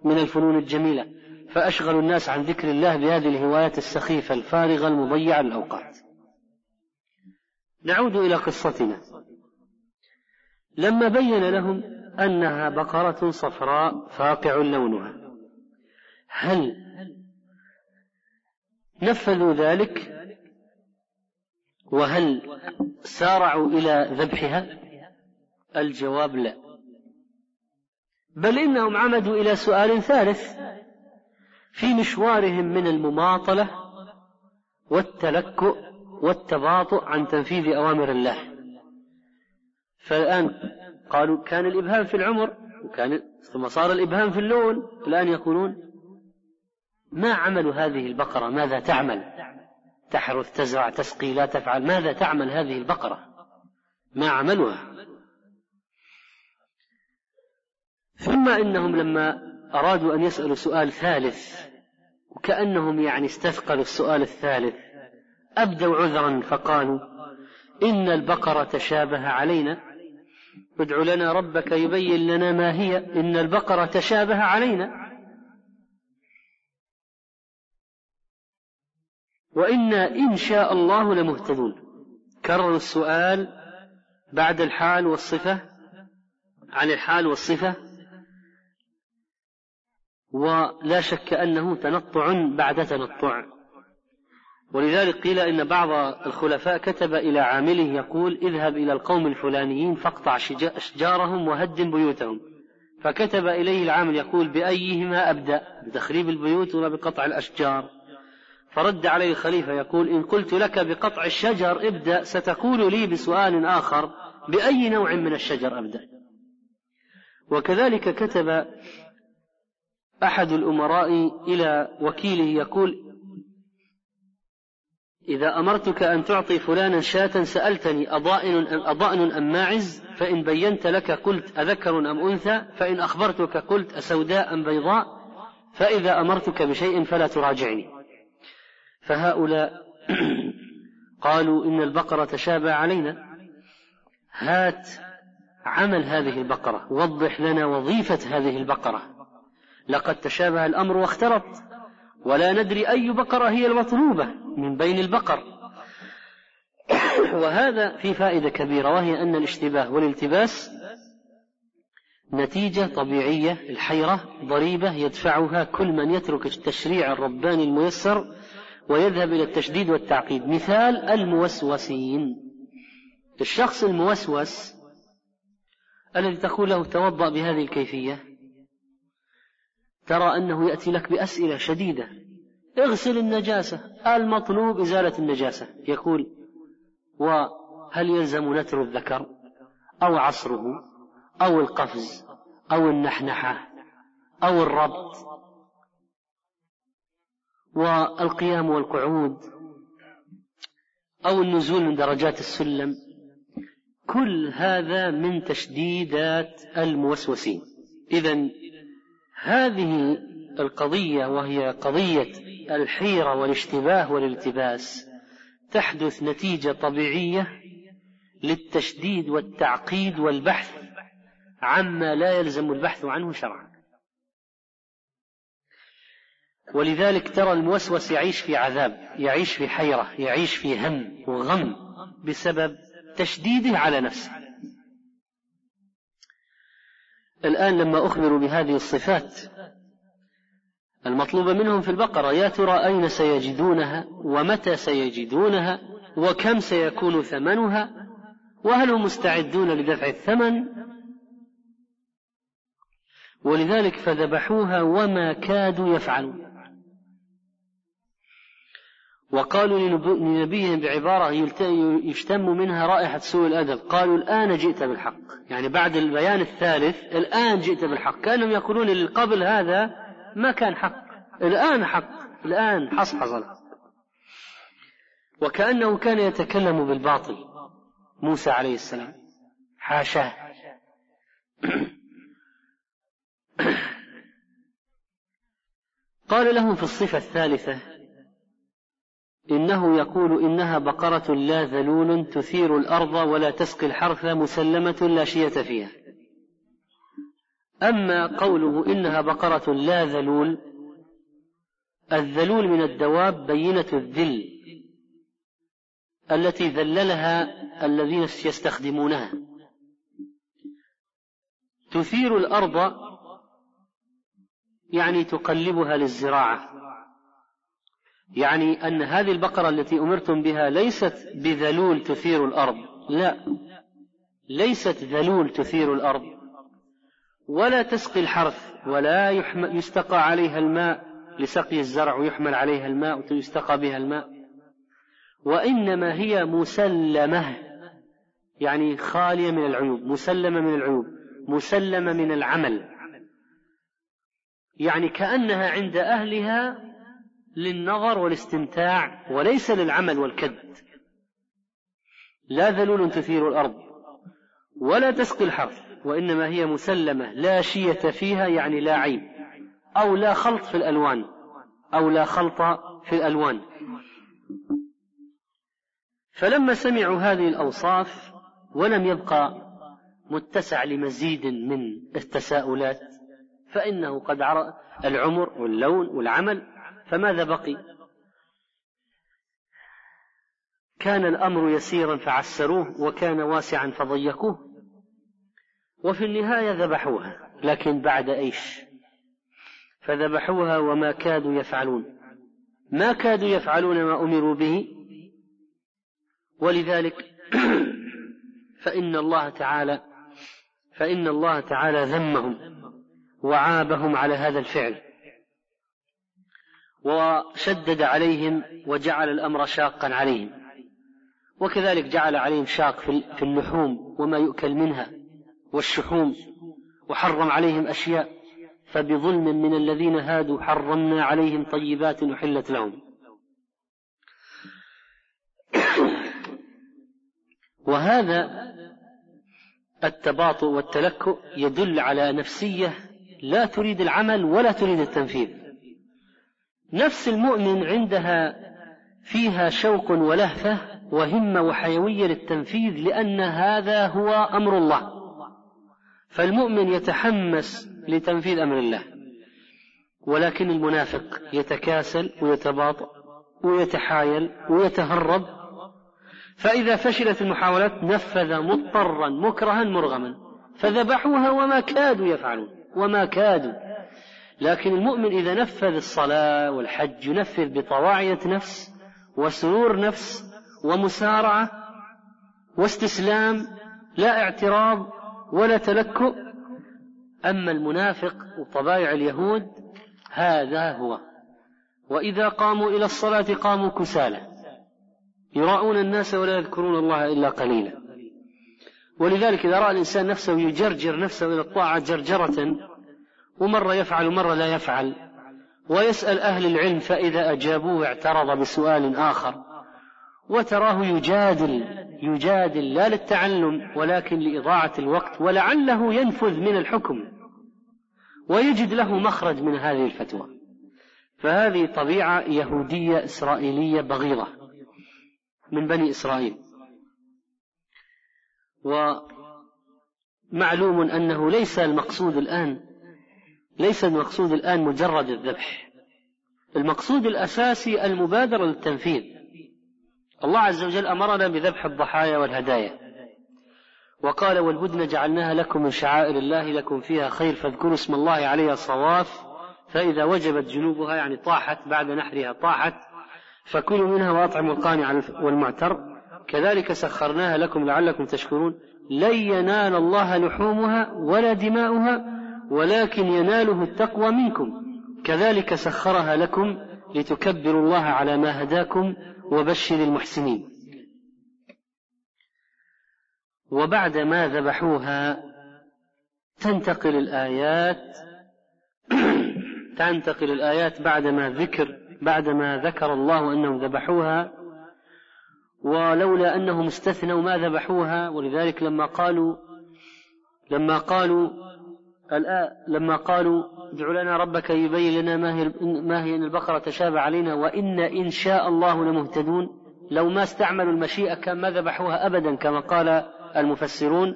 من الفنون الجميلة. فأشغلوا الناس عن ذكر الله بهذه الهوايات السخيفة الفارغة المضيعة للأوقات. نعود إلى قصتنا. لما بين لهم أنها بقرة صفراء فاقع لونها. هل نفذوا ذلك؟ وهل سارعوا إلى ذبحها؟ الجواب لا. بل إنهم عمدوا إلى سؤال ثالث. في مشوارهم من المماطلة والتلكؤ والتباطؤ عن تنفيذ أوامر الله. فالآن قالوا كان الإبهام في العمر وكان ثم صار الإبهام في اللون الآن يقولون ما عمل هذه البقرة؟ ماذا تعمل؟ تحرث تزرع تسقي لا تفعل. ماذا تعمل هذه البقرة؟ ما عملها. ثم إنهم لما أرادوا أن يسألوا سؤال ثالث وكأنهم يعني استثقلوا السؤال الثالث أبدوا عذرا فقالوا إن البقرة تشابه علينا. ادع لنا ربك يبين لنا ما هي. إن البقرة تشابه علينا. وإنا إن شاء الله لمهتدون. كرروا السؤال بعد الحال والصفة عن الحال والصفة. ولا شك أنه تنطع بعد تنطع. ولذلك قيل إن بعض الخلفاء كتب إلى عامله يقول اذهب إلى القوم الفلانيين فاقطع أشجارهم وهدم بيوتهم. فكتب إليه العامل يقول بأيهما أبدأ؟ بتخريب البيوت ولا بقطع الأشجار. فرد عليه الخليفة يقول إن قلت لك بقطع الشجر ابدأ ستقول لي بسؤال آخر بأي نوع من الشجر أبدأ؟ وكذلك كتب أحد الأمراء إلى وكيله يقول إذا أمرتك أن تعطي فلانا شاة سألتني أضائن أم أضأن أم ماعز؟ فإن بينت لك قلت أذكر أم أنثى فإن أخبرتك قلت أسوداء أم بيضاء فإذا أمرتك بشيء فلا تراجعني. فهؤلاء [CLEARS THROAT] قالوا إن البقرة تشابه علينا. هات عمل هذه البقرة وضح لنا وظيفة هذه البقرة. لقد تشابه الأمر واختلط. ولا ندري أي بقرة هي المطلوبة من بين البقر. [COUGHS] وهذا في فائدة كبيرة وهي أن الاشتباه والالتباس نتيجة طبيعية. الحيرة ضريبة يدفعها كل من يترك التشريع الرباني الميسر ويذهب إلى التشديد والتعقيد. مثال الموسوسين. الشخص الموسوس الذي تقول له توضأ بهذه الكيفية. ترى أنه يأتي لك بأسئلة شديدة. اغسل النجاسة. المطلوب إزالة النجاسة. يقول وهل يلزم نتر الذكر؟ أو عصره؟ أو القفز؟ أو النحنحة؟ أو الربط؟ والقيام والقعود؟ أو النزول من درجات السلم؟ كل هذا من تشديدات الموسوسين. إذا هذه القضية وهي قضية الحيرة والاشتباه والالتباس تحدث نتيجة طبيعية للتشديد والتعقيد والبحث عما لا يلزم البحث عنه شرعا. ولذلك ترى الموسوس يعيش في عذاب يعيش في حيرة يعيش في هم وغم بسبب تشديده على نفسه. الآن لما أخبروا بهذه الصفات المطلوبة منهم في البقرة يا ترى أين سيجدونها؟ ومتى سيجدونها؟ وكم سيكون ثمنها؟ وهل هم مستعدون لدفع الثمن؟ ولذلك فذبحوها وما كادوا يفعلون. وقالوا لنبيهم بعبارة يشتم منها رائحة سوء الأدب. قالوا الآن جئت بالحق. يعني بعد البيان الثالث الآن جئت بالحق. كانوا يقولون اللي قبل هذا ما كان حق. الآن حق. الآن حصحص وكأنه كان يتكلم بالباطل. موسى عليه السلام. حاشاه قال لهم في الصفة الثالثة إنه يقول إنها بقرة لا ذلول تثير الأرض ولا تسقي الحرث مسلمة لا شية فيها. أما قوله إنها بقرة لا ذلول الذلول من الدواب بينة الذل التي ذللها الذين يستخدمونها. تثير الأرض يعني تقلبها للزراعة. يعني أن هذه البقرة التي أمرتم بها ليست بذلول تثير الأرض. لا. ليست ذلول تثير الأرض. ولا تسقي الحرث ولا يستقى عليها الماء لسقي الزرع ويحمل عليها الماء ويستقى بها الماء. وإنما هي مسلمة يعني خالية من العيوب مسلمة من العيوب مسلمة من العمل. يعني كأنها عند أهلها للنظر والاستمتاع وليس للعمل والكد لا ذلول تثير الأرض ولا تسقي الحرث وإنما هي مسلمة لا شية فيها يعني لا عيب أو لا خلط في الألوان أو لا خلط في الألوان. فلما سمعوا هذه الأوصاف ولم يبقى متسع لمزيد من التساؤلات فإنه قد عرف العمر واللون والعمل فماذا بقي؟ كان الأمر يسيرا فعسروه وكان واسعا فضيقوه وفي النهاية ذبحوها لكن بعد إيش؟ فذبحوها وما كادوا يفعلون. ما كادوا يفعلون ما أمروا به. ولذلك [CLEARS THROAT] فإن الله تعالى فإن الله تعالى ذمهم وعابهم على هذا الفعل. وشدد عليهم وجعل الأمر شاقا عليهم. وكذلك جعل عليهم شاق في اللحوم وما يؤكل منها والشحوم وحرم عليهم أشياء. فبظلم من الذين هادوا حرمنا عليهم طيبات أحلت لهم. [COUGHS] وهذا التباطؤ والتلكؤ يدل على نفسية لا تريد العمل ولا تريد التنفيذ. نفس المؤمن عندها فيها شوق ولهفة وهمة وحيوية للتنفيذ لأن هذا هو أمر الله. فالمؤمن يتحمس لتنفيذ أمر الله ولكن المنافق يتكاسل ويتباطأ ويتحايل ويتهرب. فإذا فشلت المحاولات نفذ مضطرا مكرها مرغما فذبحوها وما كادوا يفعلون وما كادوا. لكن المؤمن إذا نفذ الصلاة والحج ينفذ بطواعية نفس وسرور نفس ومسارعة واستسلام لا اعتراض ولا تلكؤ. أما المنافق وطبائع اليهود هذا هو. وإذا قاموا إلى الصلاة قاموا كسالى. يراؤون الناس ولا يذكرون الله إلا قليلا. ولذلك إذا رأى الإنسان نفسه يجرجر نفسه إلى الطاعة جرجرة ومرة يفعل ومرة لا يفعل. ويسأل أهل العلم فإذا أجابوه اعترض بسؤال آخر. وتراه يجادل يجادل لا للتعلم ولكن لإضاعة الوقت ولعله ينفذ من الحكم. ويجد له مخرج من هذه الفتوى. فهذه طبيعة يهودية إسرائيلية بغيضة من بني إسرائيل. ومعلوم أنه ليس المقصود الآن ليس المقصود الآن مجرد الذبح. المقصود الأساسي المبادرة للتنفيذ. الله عز وجل أمرنا بذبح الضحايا والهدايا. وقال والبدن جعلناها لكم من شعائر الله لكم فيها خير فاذكروا اسم الله عليها صواف فإذا وجبت جنوبها يعني طاحت بعد نحرها طاحت فكلوا منها وأطعموا القانع والمعتر. كذلك سخرناها لكم لعلكم تشكرون. لن ينال الله لحومها ولا دماؤها ولكن يناله التقوى منكم. كذلك سخرها لكم لتكبروا الله على ما هداكم وبشر المحسنين. وبعد ما ذبحوها تنتقل الآيات [CLEARS THROAT] تنتقل الآيات بعدما ذكر بعدما ذكر الله أنهم ذبحوها. ولولا أنهم استثنوا ما ذبحوها ولذلك لما قالوا لما قالوا لما قالوا ادع لنا ربك يبين لنا ما هي ما هي إن البقرة تشابه علينا وإن إن شاء الله لمهتدون. لو ما استعملوا المشيئة كان ما ذبحوها ابدا كما قال المفسرون.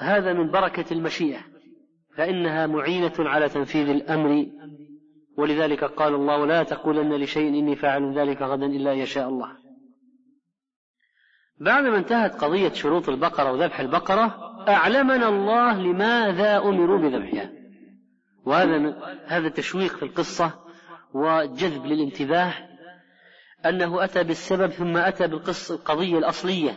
هذا من بركة المشيئة فإنها معينة على تنفيذ الأمر. ولذلك قال الله لا تقولن لشيء إني فاعل ذلك غدا إلا يشاء الله. بعدما انتهت قضية شروط البقرة وذبح البقرة أعلمنا الله لماذا أمروا بذبحها. وهذا هذا تشويق في القصة وجذب للانتباه أنه أتى بالسبب ثم أتى بالقصة القضية الأصلية.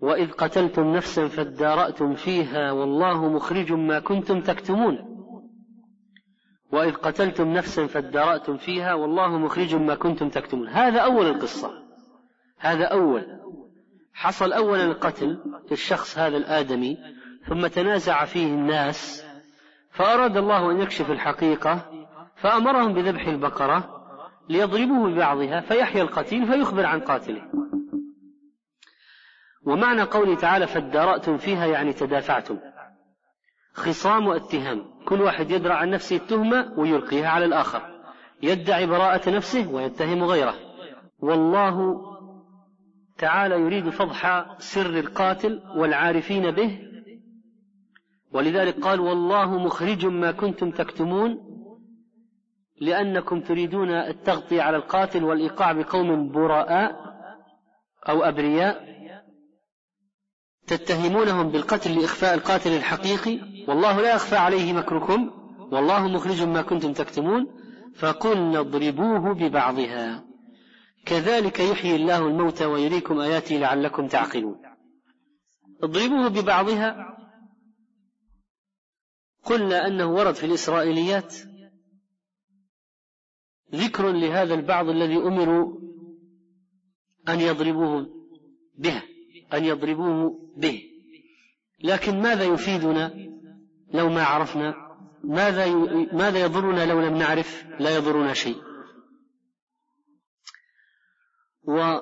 وإذ قتلتم نفسا فادارأتم فيها والله مخرج ما كنتم تكتمون. وإذ قتلتم نفسا فادارأتم فيها والله مخرج ما كنتم تكتمون. هذا أول القصة. هذا أول. حصل أولا القتل للشخص هذا الآدمي ثم تنازع فيه الناس فأراد الله أن يكشف الحقيقة فأمرهم بذبح البقرة ليضربوه ببعضها فيحيى القتيل فيخبر عن قاتله. ومعنى قوله تعالى فادارأتم فيها يعني تدافعتم. خصام واتهام. كل واحد يدرع عن نفسه التهمة ويلقيها على الآخر. يدعي براءة نفسه ويتهم غيره. والله تعالى يريد فضح سر القاتل والعارفين به. ولذلك قال والله مخرج ما كنتم تكتمون لأنكم تريدون التغطية على القاتل والإيقاع بقوم براء أو أبرياء تتهمونهم بالقتل لإخفاء القاتل الحقيقي. والله لا يخفى عليه مكركم والله مخرج ما كنتم تكتمون فقلنا اضربوه ببعضها. كذلك يحيي الله الموتى ويريكم آياته لعلكم تعقلون. اضربوه ببعضها. قلنا أنه ورد في الإسرائيليات ذكر لهذا البعض الذي أمروا أن يضربوه به أن يضربوه به. لكن ماذا يفيدنا لو ما عرفنا؟ ماذا ماذا يضرنا لو لم نعرف؟ لا يضرنا شيء. و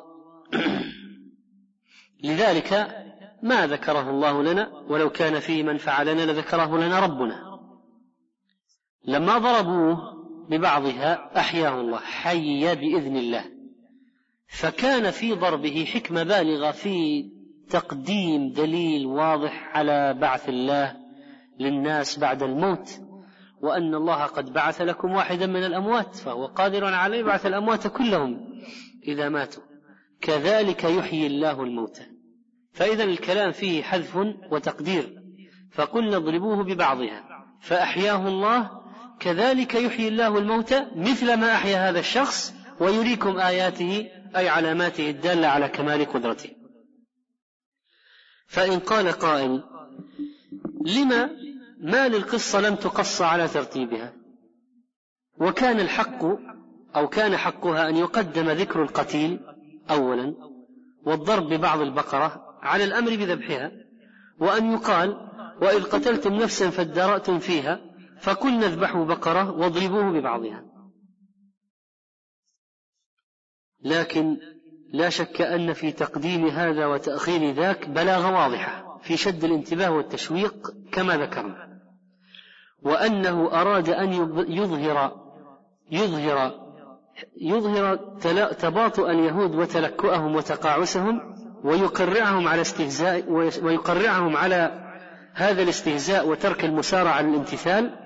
[CLEARS THROAT] لذلك ما ذكره الله لنا ولو كان فيه من فعلنا لذكره لنا ربنا. لما ضربوه ببعضها أحياه الله حي بإذن الله. فكان في ضربه حكمة بالغة في تقديم دليل واضح على بعث الله للناس بعد الموت وأن الله قد بعث لكم واحدا من الأموات فهو قادر على يبعث الأموات كلهم. إذا ماتوا. كذلك يحيي الله الموتى. فإذا الكلام فيه حذف وتقدير. فقلنا اضربوه ببعضها. فأحياه الله. كذلك يحيي الله الموتى مثل ما أحيا هذا الشخص ويريكم آياته أي علاماته الدالة على كمال قدرته. فإن قال قائل لما ما للقصة لم تقص على ترتيبها؟ وكان الحق أو كان حقها أن يقدم ذكر القتيل أولا والضرب ببعض البقرة على الأمر بذبحها وأن يقال وإذ قتلتم نفسا فادارأتم فيها فقلنا اذبحوا بقرة واضربوه ببعضها. لكن لا شك أن في تقديم هذا وتأخير ذاك بلاغة واضحة في شد الانتباه والتشويق كما ذكرنا وأنه أراد أن يظهر يظهر يظهر تباطؤ اليهود وتلكؤهم وتقاعسهم ويقرعهم على استهزاء ويقرعهم على هذا الاستهزاء وترك المسارعة على الامتثال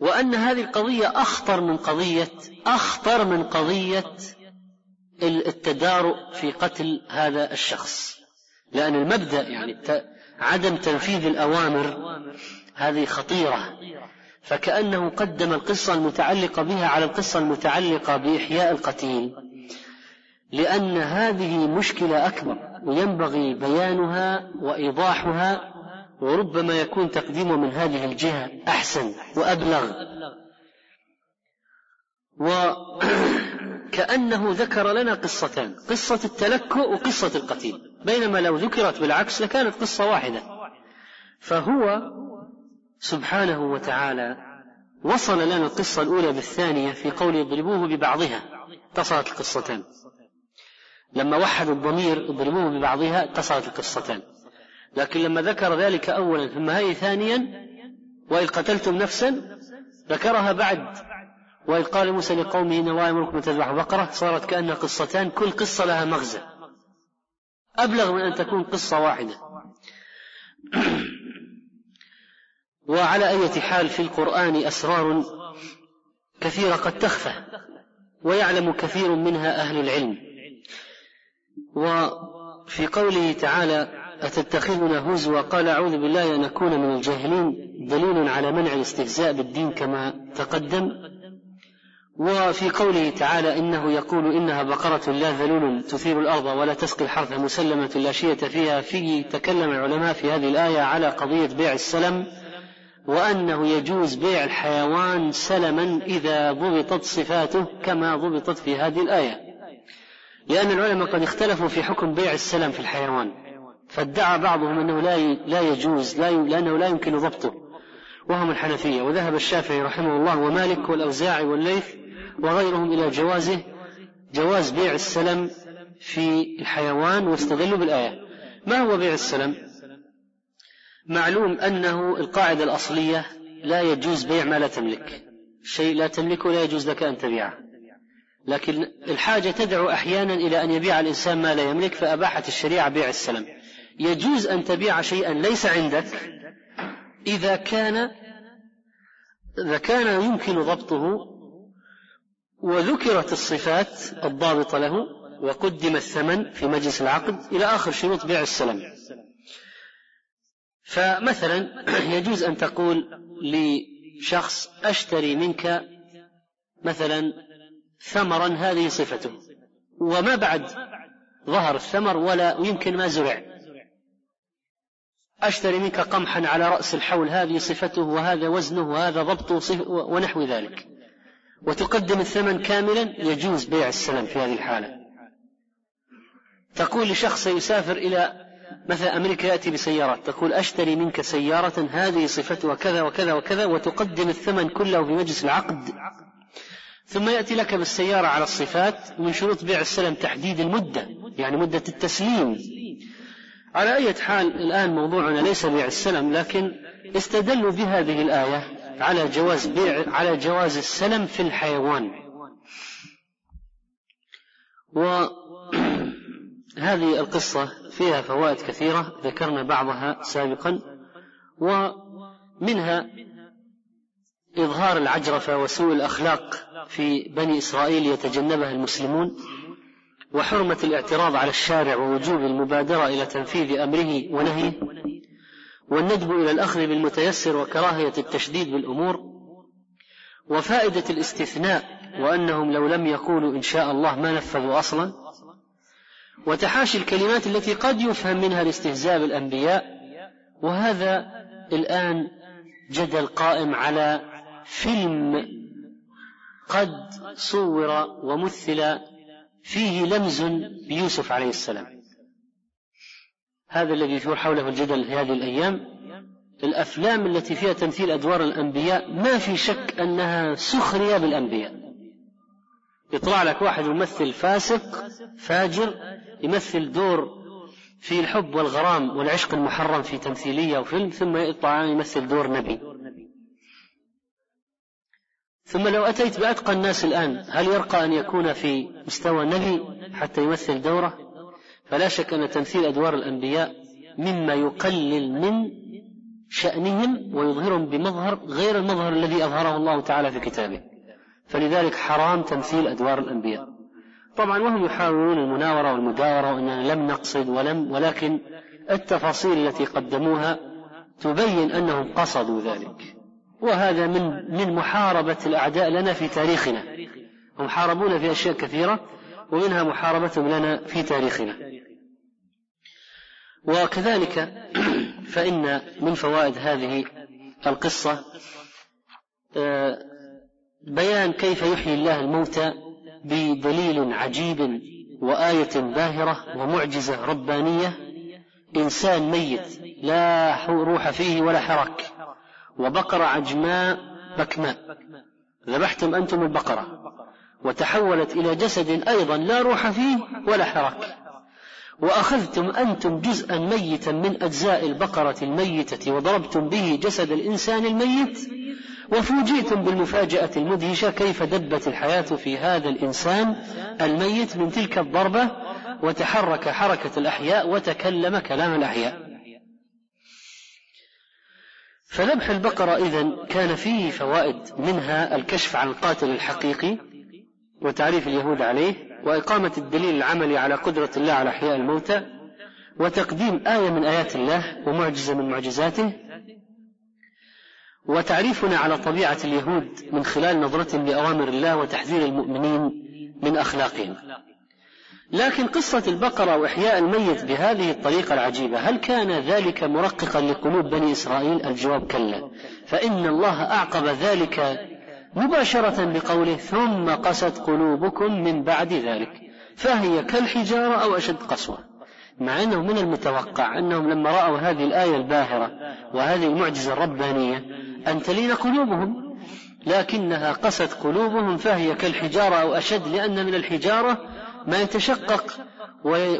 وأن هذه القضية أخطر من قضية أخطر من قضية التدارؤ في قتل هذا الشخص. لأن المبدأ يعني عدم تنفيذ الأوامر هذه خطيرة. فكأنه قدم القصة المتعلقة بها على القصة المتعلقة بإحياء القتيل. لأن هذه مشكلة أكبر وينبغي بيانها وإيضاحها وربما يكون تقديمه من هذه الجهة أحسن وأبلغ. وكأنه ذكر لنا قصتان قصة التلكؤ وقصة القتيل. بينما لو ذكرت بالعكس لكانت قصة واحدة. فهو سبحانه وتعالى وصل لنا القصة الأولى بالثانية في قول اضربوه ببعضها. اتصلت القصتان. لما وحد الضمير اضربوه ببعضها اتصلت القصتان. لكن لما ذكر ذلك أولا ثم هي ثانيا وإذ قتلتم نفسا ذكرها بعد. وإذ قال موسى لقومه إن الله يأمركم أن تذبحوا بقرة صارت كأنها قصتان كل قصة لها مغزى. أبلغ من أن تكون قصة واحدة. [CLEARS THROAT] وعلى أية حال في القرآن أسرار كثيرة قد تخفى ويعلم كثير منها أهل العلم. وفي قوله تعالى أتتخذنا هزوا؟ قال أعوذ بالله أن أكون من الجاهلين. دليل على منع الاستهزاء بالدين كما تقدم. وفي قوله تعالى إنه يقول إنها بقرة لا ذلول تثير الأرض ولا تسقي الحرث مسلمة لا شية فيها. فيه تكلم العلماء في هذه الآية على قضية بيع السلم. وأنه يجوز بيع الحيوان سلما إذا ضبطت صفاته كما ضبطت في هذه الآية. لأن العلماء قد اختلفوا في حكم بيع السلم في الحيوان. فادعى بعضهم أنه لا لا يجوز لا لأنه لا يمكن ضبطه. وهم الحنفية. وذهب الشافعي رحمه الله ومالك والأوزاعي والليث وغيرهم إلى جوازه جواز بيع السلم في الحيوان واستدلوا بالآية. ما هو بيع السلم؟ معلوم أنه القاعدة الأصلية لا يجوز بيع ما لا تملك. شيء لا تملكه لا يجوز لك أن تبيعه. لكن الحاجة تدعو أحيانا إلى أن يبيع الإنسان ما لا يملك فأباحت الشريعة بيع السلم. يجوز أن تبيع شيئا ليس عندك إذا كان إذا كان يمكن ضبطه وذكرت الصفات الضابطة له وقدم الثمن في مجلس العقد إلى آخر شروط بيع السلم. فمثلا [CLEARS THROAT] يجوز أن تقول لشخص أشتري منك مثلا ثمرا هذه صفته. وما بعد ظهر الثمر ولا يمكن ما زرع. أشتري منك قمحا على رأس الحول هذه صفته وهذا وزنه وهذا ضبطه ونحو ذلك. وتقدم الثمن كاملا يجوز بيع السلم في هذه الحالة. تقول لشخص يسافر إلى مثلا أمريكا يأتي بسيارات تقول أشتري منك سيارة هذه صفتها كذا وكذا وكذا وتقدم الثمن كله في مجلس العقد. ثم يأتي لك بالسيارة على الصفات من شروط بيع السلم تحديد المدة يعني مدة التسليم. على أي حال الآن موضوعنا ليس بيع السلم لكن استدلوا بهذه الآية على جواز بيع على جواز السلم في الحيوان. وهذه القصة فيها فوائد كثيرة ذكرنا بعضها سابقا ومنها إظهار العجرفة وسوء الأخلاق في بني إسرائيل يتجنبها المسلمون وحرمة الاعتراض على الشارع ووجوب المبادرة إلى تنفيذ أمره ونهيه والندب إلى الأخذ بالمتيسر وكراهية التشديد بالأمور وفائدة الاستثناء وأنهم لو لم يقولوا إن شاء الله ما نفذوا أصلا. وتحاشي الكلمات التي قد يفهم منها الاستهزاء بالأنبياء. وهذا الآن جدل قائم على فيلم قد صور ومثل فيه لمز بيوسف عليه السلام. هذا الذي يثور حوله الجدل في هذه الأيام. الأفلام التي فيها تمثيل أدوار الأنبياء ما في شك أنها سخرية بالأنبياء. يطلع لك واحد ممثل فاسق فاجر يمثل دور في الحب والغرام والعشق المحرم في تمثيلية وفيلم ثم يطلع يمثل دور نبي. ثم لو أتيت بأتقى الناس الآن هل يرقى أن يكون في مستوى نبي حتى يمثل دوره؟ فلا شك أن تمثيل أدوار الأنبياء مما يقلل من شأنهم ويظهرهم بمظهر غير المظهر الذي أظهره الله تعالى في كتابه. فلذلك حرام تمثيل أدوار الأنبياء. طبعا وهم يحاولون المناورة والمداورة وأننا لم نقصد ولم ولكن التفاصيل التي قدموها تبين أنهم قصدوا ذلك. وهذا من من محاربة الأعداء لنا في تاريخنا. هم حاربونا في أشياء كثيرة ومنها محاربتهم لنا في تاريخنا. وكذلك [CLEARS THROAT] فإن من فوائد هذه القصة آه، بيان كيف يحيي الله الموتى بدليل عجيب وآية باهرة ومعجزة ربانية. إنسان ميت لا روح فيه ولا حرك وبقرة عجماء بكماء. ذبحتم أنتم البقرة وتحولت إلى جسد أيضا لا روح فيه ولا حرك. وأخذتم أنتم جزءا ميتا من أجزاء البقرة الميتة وضربتم به جسد الإنسان الميت وفوجئتم بالمفاجأة المدهشة كيف دبت الحياة في هذا الإنسان الميت من تلك الضربة وتحرك حركة الأحياء وتكلم كلام الأحياء. فذبح البقرة إذن كان فيه فوائد منها الكشف عن القاتل الحقيقي وتعريف اليهود عليه وإقامة الدليل العملي على قدرة الله على إحياء الموتى وتقديم آية من آيات الله ومعجزة من معجزاته وتعريفنا على طبيعة اليهود من خلال نظرتهم لأوامر الله وتحذير المؤمنين من أخلاقهم. لكن قصة البقرة وإحياء الميت بهذه الطريقة العجيبة هل كان ذلك مرققا لقلوب بني إسرائيل؟ الجواب كلا. فإن الله أعقب ذلك مباشرة بقوله ثم قست قلوبكم من بعد ذلك فهي كالحجارة أو أشد قسوة. مع أنه من المتوقع أنهم لما رأوا هذه الآية الباهرة وهذه المعجزة الربانية أن تلين قلوبهم لكنها قست قلوبهم فهي كالحجارة أو أشد لأن من الحجارة ما يتشقق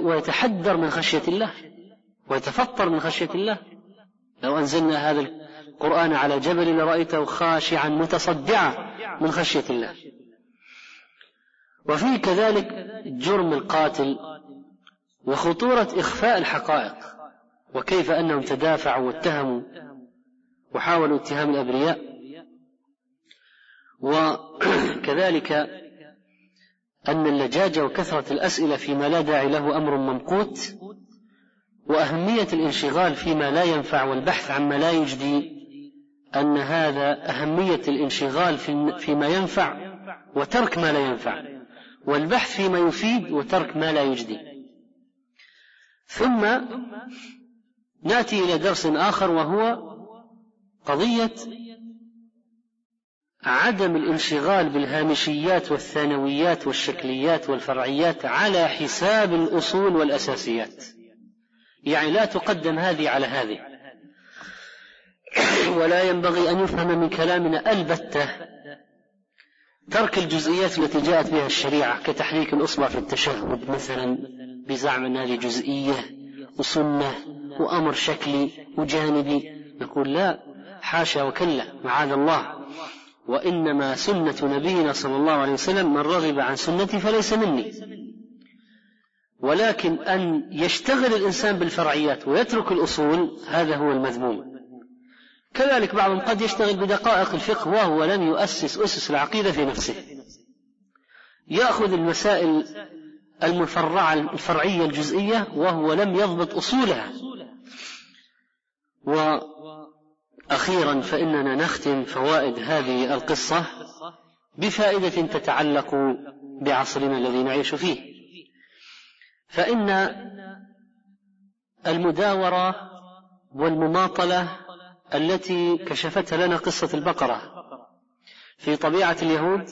ويتحدر من خشية الله ويتفطر من خشية الله. لو أنزلنا هذا القرآن على جبل لرأيته خاشعا متصدعا من خشية الله. وفيه كذلك جرم القاتل وخطورة إخفاء الحقائق وكيف أنهم تدافعوا واتهموا وحاولوا اتهام الأبرياء. وكذلك أن اللجاجة وكثرة الأسئلة فيما لا داعي له أمر ممقوت وأهمية الانشغال فيما لا ينفع والبحث عما لا يجدي أن هذا أهمية الانشغال فيما ينفع وترك ما لا ينفع والبحث فيما يفيد وترك ما لا يجدي. ثم نأتي إلى درس آخر وهو قضية عدم الانشغال بالهامشيات والثانويات والشكليات والفرعيات على حساب الأصول والأساسيات. يعني لا تقدم هذه على هذه. ولا ينبغي أن يفهم من كلامنا البتة ترك الجزئيات التي جاءت بها الشريعة كتحريك الأصبع في التشهد مثلا. بزعم ان هذه جزئيه وسنة وأمر شكلي وجانبي. نقول لا حاشا وكلا معاذ الله. وإنما سنة نبينا صلى الله عليه وسلم من رغب عن سنتي فليس مني. ولكن أن يشتغل الإنسان بالفرعيات ويترك الأصول هذا هو المذموم. كذلك بعضهم قد يشتغل بدقائق الفقه وهو لم يؤسس أسس العقيدة في نفسه. يأخذ المسائل المفرعة الفرعية الجزئية وهو لم يضبط أصولها. أخيرا فإننا نختم فوائد هذه القصة بفائدة تتعلق بعصرنا الذي نعيش فيه. فإن المداورة والمماطلة التي كشفتها لنا قصة البقرة في طبيعة اليهود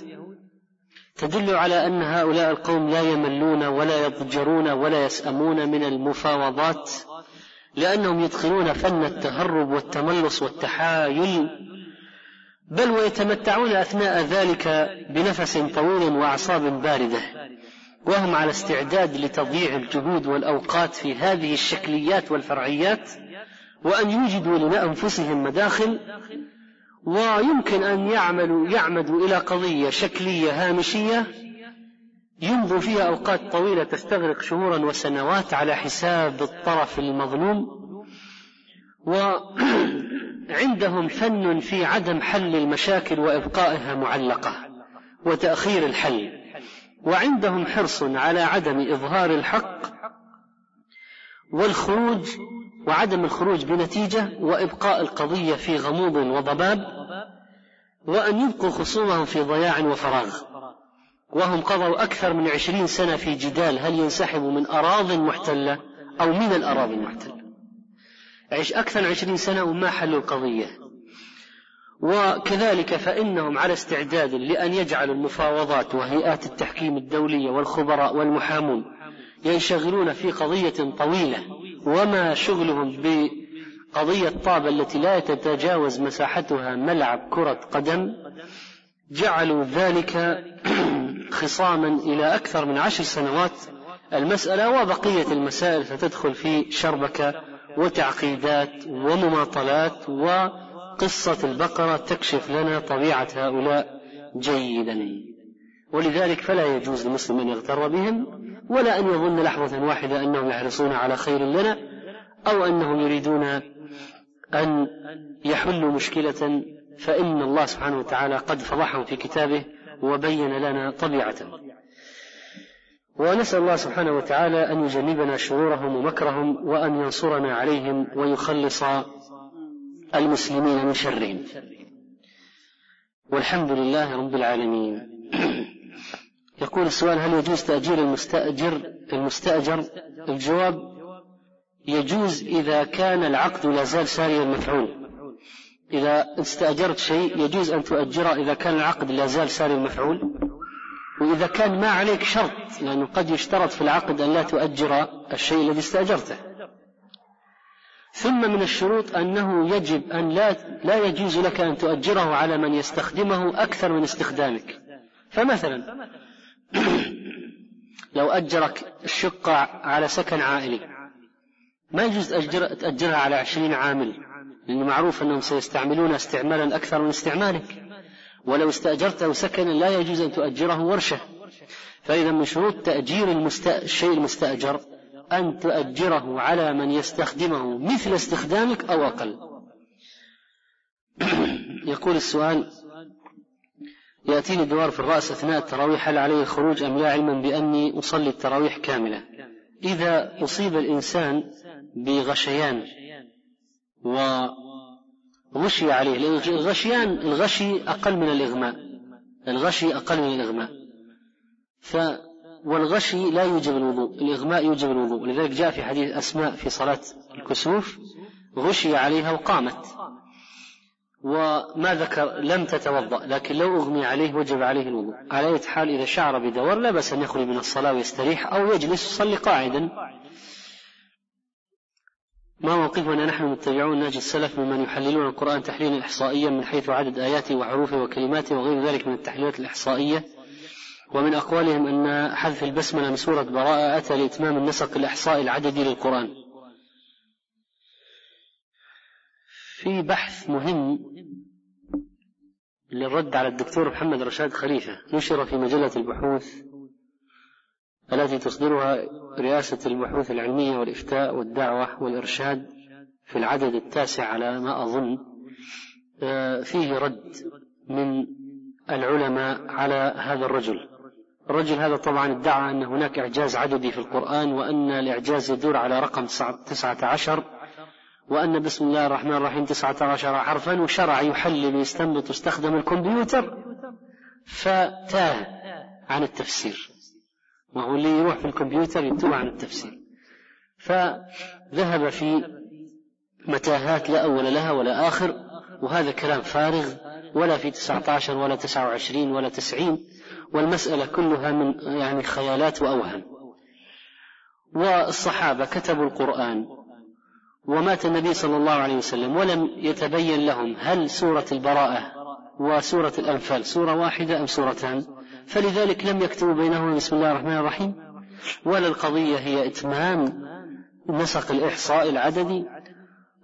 تدل على أن هؤلاء القوم لا يملون ولا يضجرون ولا يسأمون من المفاوضات لأنهم يتقنون فن التهرب والتملص والتحايل بل ويتمتعون أثناء ذلك بنفس طويل وأعصاب باردة وهم على استعداد لتضييع الجهود والأوقات في هذه الشكليات والفرعيات وأن يوجدوا لأنفسهم مداخل ويمكن أن يعملوا يعمدوا إلى قضية شكلية هامشية يمضوا فيها أوقات طويلة تستغرق شهورا وسنوات على حساب الطرف المظلوم. وعندهم فن في عدم حل المشاكل وإبقائها معلقة وتأخير الحل. وعندهم حرص على عدم إظهار الحق والخروج وعدم الخروج بنتيجة وإبقاء القضية في غموض وضباب وأن يبقوا خصومهم في ضياع وفراغ. وهم قضوا أكثر من عشرين سنة في جدال هل ينسحبوا من أراض محتلة أو من الأراضي المحتلة. عيش أكثر من عشرين سنة وما حلوا القضية. وكذلك فإنهم على استعداد لأن يجعلوا المفاوضات وهيئات التحكيم الدولية والخبراء والمحامون ينشغلون في قضية طويلة وما شغلهم بقضية طابة التي لا تتجاوز مساحتها ملعب كرة قدم جعلوا ذلك [CLEARS THROAT] خصاما إلى أكثر من عشر سنوات. المسألة وبقية المسائل ستدخل في شربكة وتعقيدات ومماطلات وقصة البقرة تكشف لنا طبيعة هؤلاء جيدا. ولذلك فلا يجوز للمسلم أن يغتر بهم. ولا أن يظن لحظة واحدة أنهم يحرصون على خير لنا أو أنهم يريدون أن يحلوا مشكلة فإن الله سبحانه وتعالى قد فضحهم في كتابه وبين لنا طبيعتهم ونسأل الله سبحانه وتعالى أن يجنبنا شرورهم ومكرهم وأن ينصرنا عليهم ويخلص المسلمين من شرهم. والحمد لله رب العالمين. يقول السؤال هل يجوز تأجير المستأجر المستأجر؟ الجواب يجوز إذا كان العقد لا زال ساري المفعول إذا استأجرت شيء يجوز أن تؤجره إذا كان العقد لا زال ساري المفعول وإذا كان ما عليك شرط لأنه قد يشترط في العقد أن لا تؤجر الشيء الذي استأجرته. ثم من الشروط أنه يجب أن لا لا يجوز لك أن تؤجره على من يستخدمه أكثر من استخدامك. فمثلا [COUGHS] لو أجرك الشقة على سكن عائلي. ما يجوز تأجر تأجرها على عشرين عامل لأنه معروف أنهم سيستعملون استعمالا أكثر من استعمالك. ولو استأجرته سكنا لا يجوز أن تؤجره ورشة. فإذا من شروط تأجير. الشيء المستأجر أن تؤجره على من يستخدمه مثل استخدامك أو أقل. [COUGHS] يقول السؤال يأتيني دوار في الرأس أثناء التراويح هل علي الخروج أم لا؟ علما بأني أصلي التراويح كاملة. إذا أصيب الإنسان بغشيان وغشي عليه الغشيان الغشي أقل من الإغماء. الغشي أقل من الإغماء. ف والغشي لا يوجب الوضوء الإغماء يوجب الوضوء. لذلك جاء في حديث أسماء في صلاة الكسوف غشي عليها وقامت. وما ذكر لم تتوضأ لكن لو أغمي عليه وجب عليه الوضوء. على أي حال إذا شعر بدور لا بأس أن يخرج من الصلاة ويستريح أو يجلس يصلي قاعدا. ما موقفنا نحن متبعون ناجي السلف ممن يحللون القرآن تحليلا إحصائيا من حيث عدد آياته وحروفه وكلماته وغير ذلك من التحليلات الإحصائية. ومن أقوالهم أن حذف البسملة من سورة براءة أتى لإتمام النسق الإحصائي العددي للقرآن. في بحث مهم للرد على الدكتور محمد رشاد خليفة نشر في مجلة البحوث التي تصدرها رئاسة البحوث العلمية والإفتاء والدعوة والإرشاد في العدد التاسع على ما أظن. آه، فيه رد من العلماء على هذا الرجل. الرجل هذا طبعا ادعى أن هناك إعجاز عددي في القرآن وأن الإعجاز يدور على رقم تسعة عشر وأن بسم الله الرحمن الرحيم تسعة عشر حرفا وشرع يحلل ويستنبط واستخدم الكمبيوتر فتاه عن التفسير. وهو اللي يروح في الكمبيوتر يتوه عن التفسير. فذهب في متاهات لا أول لها ولا آخر وهذا كلام فارغ ولا في تسعة عشر ولا تسعة وعشرين ولا تسعين والمسألة كلها من يعني خيالات وأوهام. والصحابة كتبوا القرآن ومات النبي صلى الله عليه وسلم ولم يتبين لهم هل سورة البراءة وسورة الأنفال سورة واحدة أم سورتان. فلذلك لم يكتبوا بينهما بسم الله الرحمن الرحيم. ولا القضية هي إتمام نسق الإحصاء العددي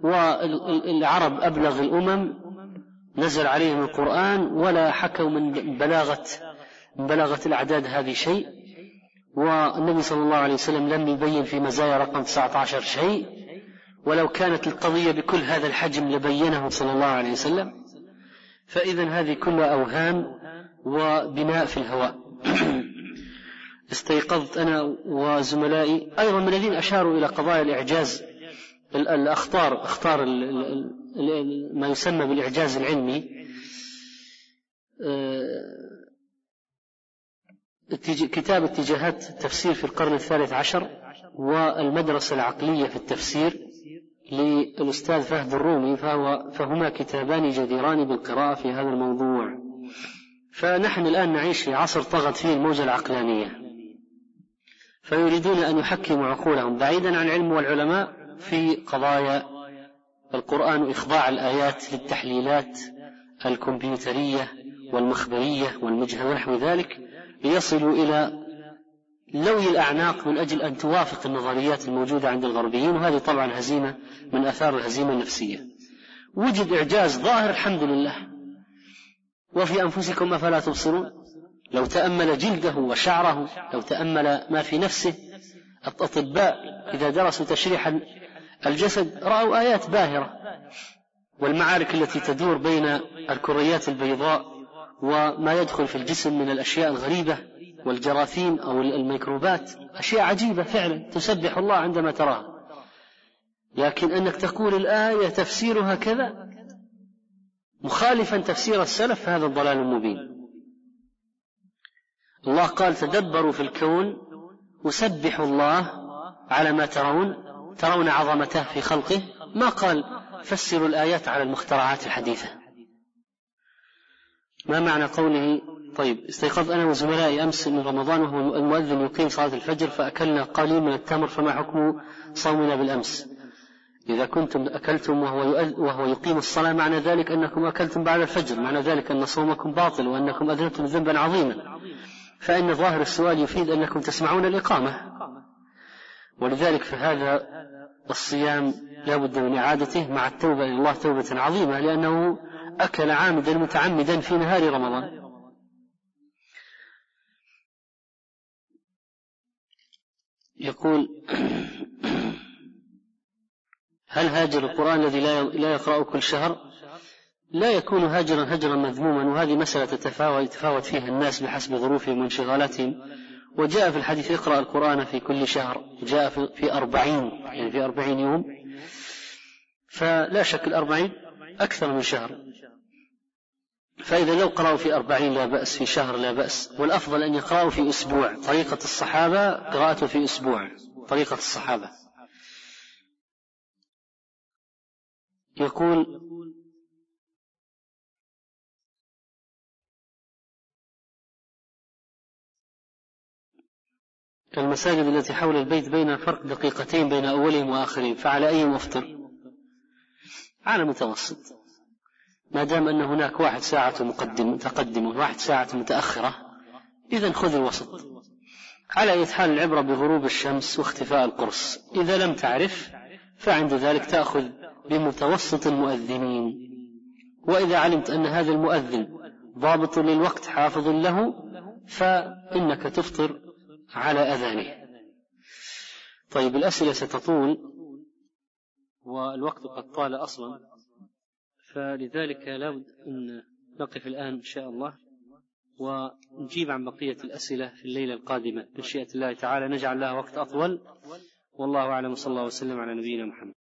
والعرب أبلغ الأمم نزل عليهم القرآن ولا حكوا من بلاغة بلغة الأعداد هذه شيء. والنبي صلى الله عليه وسلم لم يبين في مزايا رقم 19 شيء. ولو كانت القضية بكل هذا الحجم لبينه صلى الله عليه وسلم فإذا هذه كلها أوهام وبناء في الهواء. [COUGHS] استيقظت أنا وزملائي. أيضا من الذين أشاروا إلى قضايا الإعجاز الأخطار أخطار ما يسمى بالإعجاز العلمي. آه، كتاب اتجاهات التفسير في القرن الثالث عشر والمدرسة العقلية في التفسير. للأستاذ فهد الرومي فهو فهما كتابان جديران بالقراءة في هذا الموضوع. فنحن الآن نعيش في عصر طغت فيه الموجة العقلانية. فيريدون أن يحكموا عقولهم بعيدا عن العلم والعلماء في قضايا القرآن وإخضاع الآيات للتحليلات الكمبيوترية والمخبرية والمجهة ونحو ذلك ليصلوا إلى لوي الأعناق من أجل أن توافق النظريات الموجودة عند الغربيين وهذه طبعا هزيمة من آثار الهزيمة النفسية. وجد إعجاز ظاهر الحمد لله. وفي أنفسكم أفلا تبصرون؟ لو تأمل جلده وشعره لو تأمل ما في نفسه الأطباء إذا درسوا تشريح الجسد رأوا آيات باهرة. والمعارك التي تدور بين الكريات البيضاء وما يدخل في الجسم من الأشياء الغريبة والجراثيم أو الميكروبات أشياء عجيبة فعلا تسبح الله عندما تراها. لكن أنك تقول الآية تفسيرها كذا مخالفا تفسير السلف فهذا ضلال مبين. الله قال تدبروا في الكون وسبحوا الله على ما ترون ترون عظمته في خلقه. ما قال فسروا الآيات على المخترعات الحديثة. ما معنى قوله طيب استيقظت أنا وزملائي أمس من رمضان وهو المؤذن يقيم صلاة الفجر فأكلنا قليل من التمر فما حكم صومنا بالأمس؟ إذا كنتم أكلتم وهو, وهو يقيم الصلاة معنى ذلك أنكم أكلتم بعد الفجر معنى ذلك أن صومكم باطل وأنكم أذنبتم ذنبا عظيما. فإن ظاهر السؤال يفيد أنكم تسمعون الإقامة. ولذلك فهذا الصيام لا بد من إعادته مع التوبة إلى الله توبة عظيمة لأنه أكل عامدا متعمدا في نهار رمضان. يقول هل هاجر القرآن الذي لا يقرأ كل شهر؟ لا يكون هاجرا هجرا مذموما وهذه مسألة تتفاوت يتفاوت فيها الناس بحسب ظروفهم وانشغالاتهم. وجاء في الحديث اقرأ القرآن في كل شهر جاء في أربعين يعني في أربعين يوم. فلا شك الأربعين أكثر من شهر. فإذا لو قرأوا في أربعين لا بأس في شهر لا بأس والأفضل أن يقرأوا في أسبوع. طريقة الصحابة قراءته في أسبوع. طريقة الصحابة. يقول المساجد التي حول البيت بين فرق دقيقتين بين أولهم وآخرهم فعلى أي أفطر على متوسط. ما دام أن هناك واحد ساعة مقدم متقدمة وواحد ساعة متأخرة إذا خذ الوسط. على أي حال العبرة بغروب الشمس واختفاء القرص. إذا لم تعرف فعند ذلك تأخذ بمتوسط المؤذنين. وإذا علمت أن هذا المؤذن ضابط للوقت حافظ له فإنك تفطر على أذانه. طيب الأسئلة ستطول والوقت قد طال أصلا. فلذلك لابد أن نقف الآن إن شاء الله ونجيب عن بقية الأسئلة في الليلة القادمة. بمشيئة الله تعالى نجعل لها وقت أطول. والله أعلم. صلى الله وسلم على نبينا محمد.